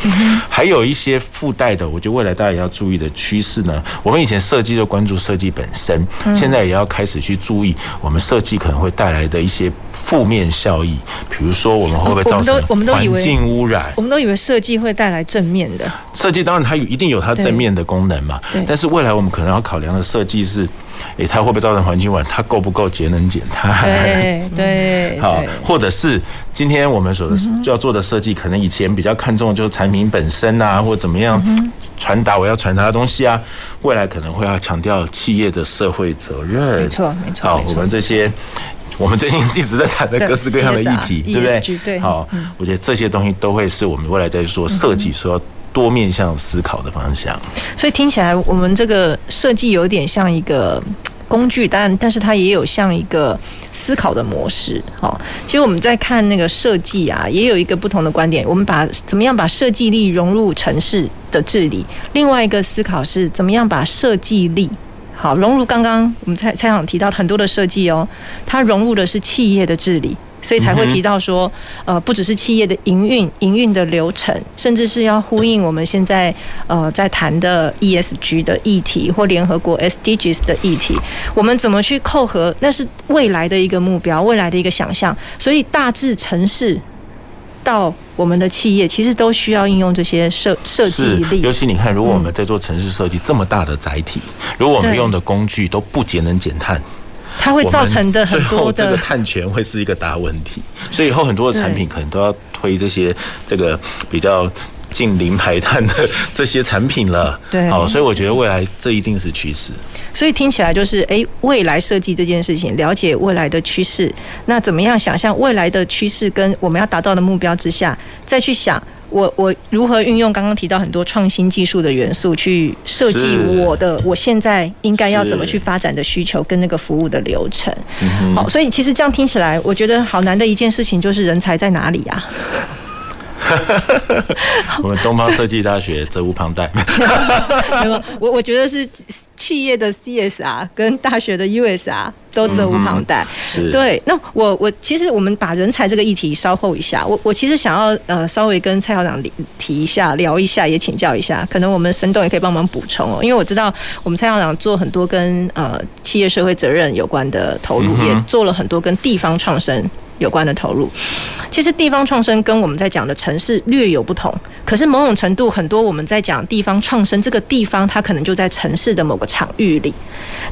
还有一些附带的，我觉得未来大家也要注意的趋势呢。我们以前设计就关注设计本身，现在也要开始去注意我们设计可能会带来的一些负面效益。比如说，我们会不会造成环境污染？我们都以为设计会带来正面的设计，当然它有一定有它正面的功能嘛。但是未来我们可能要考量的设计是。诶，它会不会造成环境污染？它够不够节能减碳？对 对，好，或者是今天我们所要做的设计，可能以前比较看重就是产品本身啊，或者怎么样传达我要传达的东西啊，未来可能会要强调企业的社会责任。没错，没错。好，我们这些我们最近一直在谈的各式各样的议题，对不对？对。好，我觉得这些东西都会是我们未来在说设计所要。多面向思考的方向，所以听起来我们这个设计有点像一个工具，但但是它也有像一个思考的模式。好，其实我们在看那个设计啊，也有一个不同的观点。我们把怎么样把设计力融入城市的治理？另外一个思考是怎么样把设计力好融入刚刚我们蔡蔡总提到很多的设计哦，它融入的是企业的治理。所以才会提到说，呃，不只是企业的营运、营运的流程，甚至是要呼应我们现在呃在谈的 ESG 的议题或联合国 SDGs 的议题，我们怎么去扣合？那是未来的一个目标，未来的一个想象。所以大致城市到我们的企业，其实都需要应用这些设设计力。尤其你看，如果我们在做城市设计这么大的载体，如果我们用的工具都不节能减碳。它会造成的很多的这个碳权会是一个大问题，所以以后很多的产品可能都要推这些这个比较近零排碳的这些产品了。对，好，所以我觉得未来这一定是趋势。所以听起来就是，哎，未来设计这件事情，了解未来的趋势，那怎么样想象未来的趋势跟我们要达到的目标之下，再去想。我我如何运用刚刚提到很多创新技术的元素去设计我的我现在应该要怎么去发展的需求跟那个服务的流程？好，所以其实这样听起来，我觉得好难的一件事情就是人才在哪里呀？我们东方设计大学责无旁贷。没有，我我觉得是企业的 CSR 跟大学的 USR 都责无旁贷。是。对，那我我其实我们把人才这个议题稍后一下，我我其实想要呃稍微跟蔡校长提一下，聊一下，也请教一下，可能我们生动也可以帮忙补充哦，因为我知道我们蔡校长做很多跟呃企业社会责任有关的投入，也做了很多跟地方创生。有关的投入，其实地方创生跟我们在讲的城市略有不同，可是某种程度，很多我们在讲地方创生这个地方，它可能就在城市的某个场域里。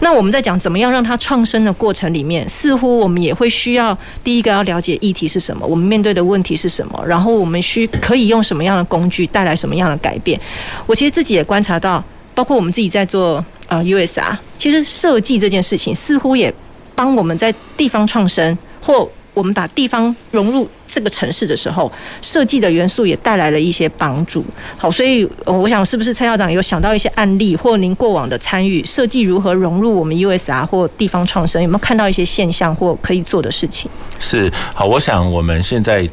那我们在讲怎么样让它创生的过程里面，似乎我们也会需要第一个要了解议题是什么，我们面对的问题是什么，然后我们需可以用什么样的工具带来什么样的改变。我其实自己也观察到，包括我们自己在做呃 USR，其实设计这件事情似乎也帮我们在地方创生或我们把地方融入这个城市的时候，设计的元素也带来了一些帮助。好，所以我想是不是蔡校长有想到一些案例，或您过往的参与，设计如何融入我们 USR 或地方创生，有没有看到一些现象或可以做的事情？是，好，我想我们现在。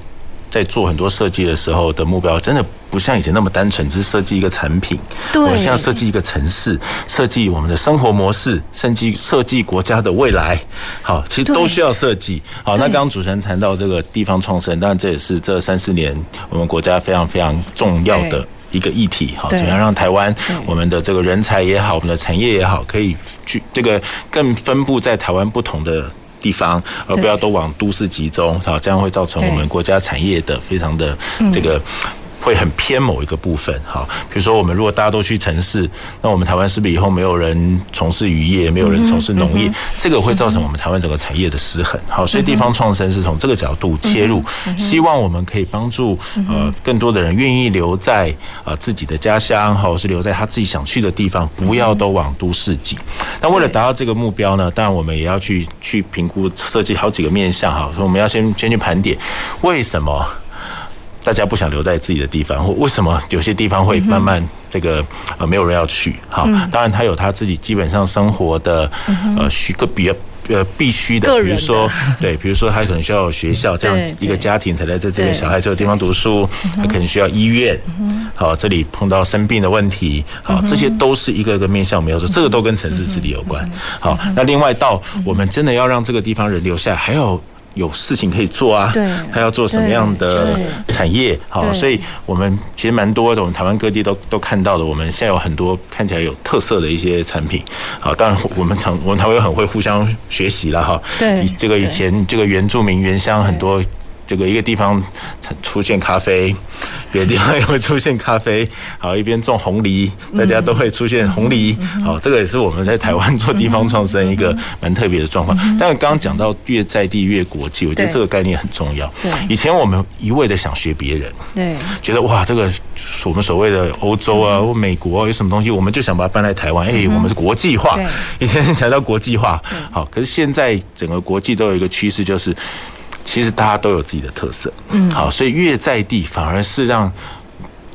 在做很多设计的时候的目标，真的不像以前那么单纯，只是设计一个产品。对，我们现在设计一个城市，设计我们的生活模式，甚至设计国家的未来。好，其实都需要设计。好，那刚刚主持人谈到这个地方创生，当然这也是这三四年我们国家非常非常重要的一个议题。好，怎么样让台湾我们的这个人才也好，我们的产业也好，可以去这个更分布在台湾不同的。地方，而不要都往都市集中，好，这样会造成我们国家产业的非常的这个。会很偏某一个部分，好，比如说我们如果大家都去城市，那我们台湾是不是以后没有人从事渔业，没有人从事农业？这个会造成我们台湾整个产业的失衡。好，所以地方创生是从这个角度切入，希望我们可以帮助呃更多的人愿意留在呃自己的家乡，或者是留在他自己想去的地方，不要都往都市挤。那为了达到这个目标呢，当然我们也要去去评估设计好几个面向哈，所以我们要先先去盘点为什么。大家不想留在自己的地方，或为什么有些地方会慢慢这个呃没有人要去？好，当然他有他自己基本上生活的呃需个比较呃必须的，比如说 对，比如说他可能需要有学校这样一个家庭才来在这边小孩才有地方读书，他可能需要医院，好，这里碰到生病的问题，好，这些都是一个一个面向没有说，这个都跟城市治理有关。好，那另外到我们真的要让这个地方人留下来，还有。有事情可以做啊，对，他要做什么样的产业？好，所以我们其实蛮多的，我们台湾各地都都看到了。我们现在有很多看起来有特色的一些产品。好，当然我们常我们台湾很会互相学习了哈。对，这个以前这个原住民原乡很多。这个一个地方出现咖啡，别的地方也会出现咖啡。好，一边种红梨，大家都会出现红梨。好，这个也是我们在台湾做地方创生一个蛮特别的状况。但是刚刚讲到越在地越国际，我觉得这个概念很重要。对，以前我们一味的想学别人，对，觉得哇，这个我们所谓的欧洲啊或美国啊有什么东西，我们就想把它搬来台湾。哎，我们是国际化，以前强调国际化。好，可是现在整个国际都有一个趋势，就是。其实大家都有自己的特色，嗯，好，所以越在地反而是让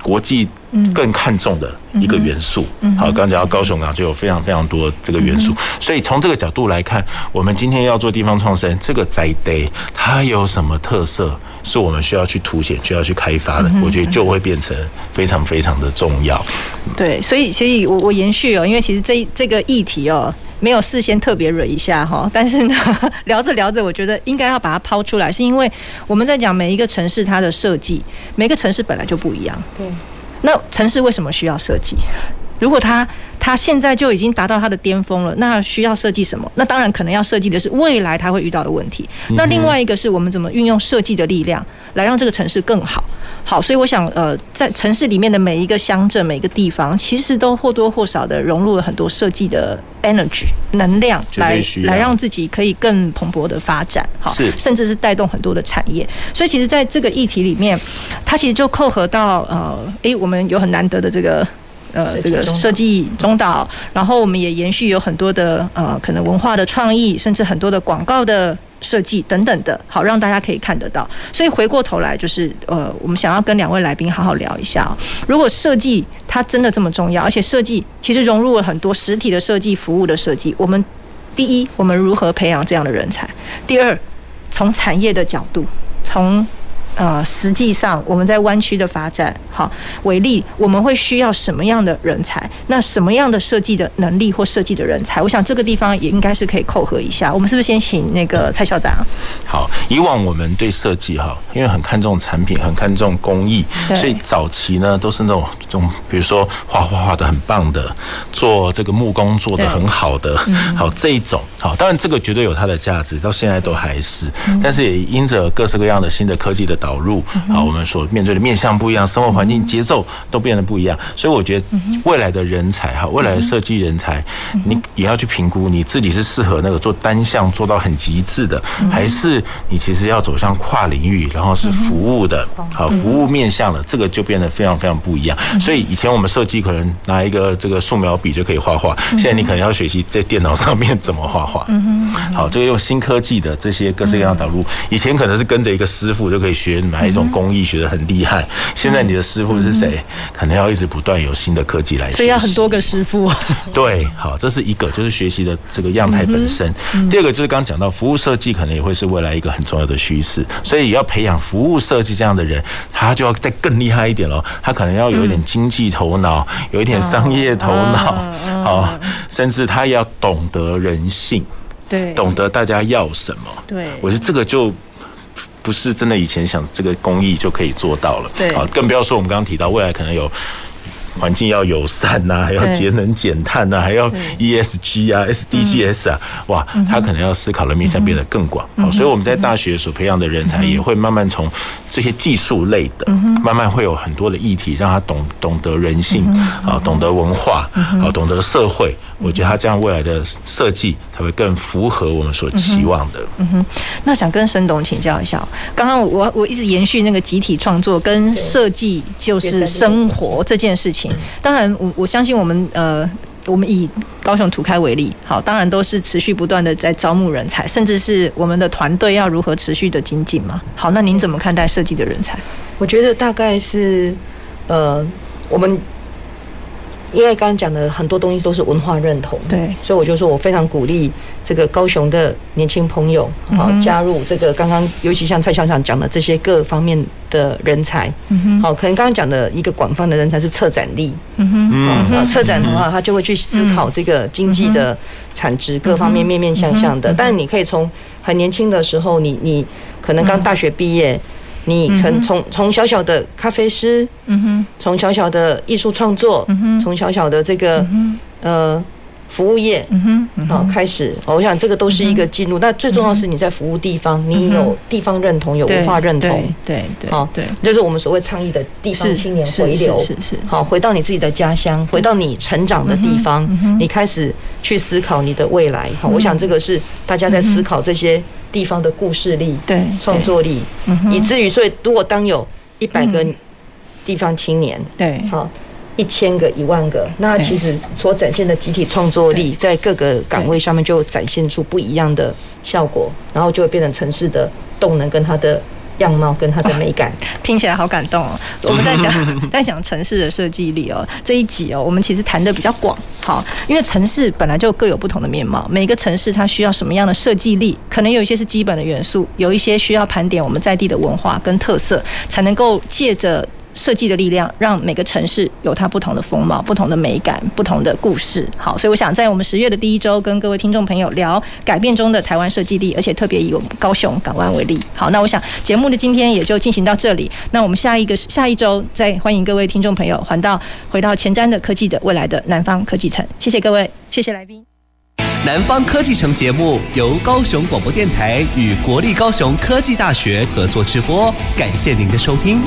国际更看重的一个元素。嗯。好，刚刚讲到高雄港就有非常非常多这个元素，所以从这个角度来看，我们今天要做地方创生，这个在地它有什么特色，是我们需要去凸显、需要去开发的，我觉得就会变成非常非常的重要。对，所以所以我我延续哦，因为其实这这个议题哦。没有事先特别惹一下哈，但是呢，聊着聊着，我觉得应该要把它抛出来，是因为我们在讲每一个城市它的设计，每个城市本来就不一样。对，那城市为什么需要设计？如果他他现在就已经达到他的巅峰了，那需要设计什么？那当然可能要设计的是未来他会遇到的问题。那另外一个是我们怎么运用设计的力量来让这个城市更好。好，所以我想，呃，在城市里面的每一个乡镇、每个地方，其实都或多或少的融入了很多设计的 energy 能量，来来让自己可以更蓬勃的发展，好，甚至是带动很多的产业。所以，其实在这个议题里面，它其实就扣合到，呃，诶，我们有很难得的这个。呃，这个设计中岛，然后我们也延续有很多的呃，可能文化的创意，甚至很多的广告的设计等等的，好让大家可以看得到。所以回过头来，就是呃，我们想要跟两位来宾好好聊一下，如果设计它真的这么重要，而且设计其实融入了很多实体的设计、服务的设计，我们第一，我们如何培养这样的人才？第二，从产业的角度，从呃，实际上我们在湾区的发展，好为例，我们会需要什么样的人才？那什么样的设计的能力或设计的人才？我想这个地方也应该是可以扣合一下。我们是不是先请那个蔡校长？好，以往我们对设计哈，因为很看重产品，很看重工艺，所以早期呢都是那种这种，比如说画画画的很棒的，做这个木工做的很好的，好这一种，好，当然这个绝对有它的价值，到现在都还是，但是也因着各式各样的新的科技的。导入，啊，我们所面对的面向不一样，生活环境节奏都变得不一样，所以我觉得未来的人才哈，未来的设计人才，你也要去评估你自己是适合那个做单项做到很极致的，还是你其实要走向跨领域，然后是服务的，好，服务面向的，这个就变得非常非常不一样。所以以前我们设计可能拿一个这个素描笔就可以画画，现在你可能要学习在电脑上面怎么画画。好，这个用新科技的这些各式各样导入，以前可能是跟着一个师傅就可以学哪一种工艺，学的很厉害。现在你的师傅是谁？可能要一直不断有新的科技来学。所以要很多个师傅。对，好，这是一个，就是学习的这个样态本身。第二个就是刚刚讲到服务设计，可能也会是未来一个很重要的趋势。所以要培养服务设计这样的人，他就要再更厉害一点喽。他可能要有一点经济头脑，有一点商业头脑，好，甚至他要懂得人性。对，懂得大家要什么。对，我觉得这个就不是真的以前想这个工艺就可以做到了。对，啊，更不要说我们刚刚提到未来可能有。环境要友善呐，还要节能减碳呐，还要 ESG 啊、SDGs 啊，哇，他可能要思考的面向变得更广。好，所以我们在大学所培养的人才也会慢慢从这些技术类的，慢慢会有很多的议题，让他懂懂得人性啊，懂得文化啊，懂得社会。我觉得他这样未来的设计才会更符合我们所期望的。嗯哼，那想跟沈董请教一下，刚刚我我一直延续那个集体创作跟设计就是生活这件事情。当然，我我相信我们呃，我们以高雄土开为例，好，当然都是持续不断的在招募人才，甚至是我们的团队要如何持续的精进嘛。好，那您怎么看待设计的人才？我觉得大概是呃，我们。因为刚刚讲的很多东西都是文化认同，对，所以我就说我非常鼓励这个高雄的年轻朋友，好加入这个刚刚，尤其像蔡校长讲的这些各方面的人才，好，可能刚刚讲的一个广泛的人才是策展力，嗯哼，策展的话，他就会去思考这个经济的产值各方面面面相向的，但你可以从很年轻的时候，你你可能刚大学毕业。你从从从小小的咖啡师，嗯哼，从小小的艺术创作，嗯哼，从小小的这个呃服务业，嗯哼，好开始，我想这个都是一个进入。那最重要是你在服务地方，你有地方认同，有文化认同，对对，好，对，就是我们所谓倡议的地方青年回流，是是，好，回到你自己的家乡，回到你成长的地方，你开始去思考你的未来。好，我想这个是大家在思考这些。地方的故事力，对创作力，以至于所以，如果当有一百个地方青年，对，好一千个、一万个，那其实所展现的集体创作力，在各个岗位上面就展现出不一样的效果，然后就会变成城市的动能跟它的。样貌跟它的美感，听起来好感动哦。我们在讲在讲城市的设计力哦，这一集哦，我们其实谈的比较广，好，因为城市本来就各有不同的面貌，每个城市它需要什么样的设计力，可能有一些是基本的元素，有一些需要盘点我们在地的文化跟特色，才能够借着。设计的力量，让每个城市有它不同的风貌、不同的美感、不同的故事。好，所以我想在我们十月的第一周，跟各位听众朋友聊改变中的台湾设计力，而且特别以我们高雄港湾为例。好，那我想节目的今天也就进行到这里。那我们下一个下一周再欢迎各位听众朋友环到回到前瞻的科技的未来的南方科技城。谢谢各位，谢谢来宾。南方科技城节目由高雄广播电台与国立高雄科技大学合作直播，感谢您的收听。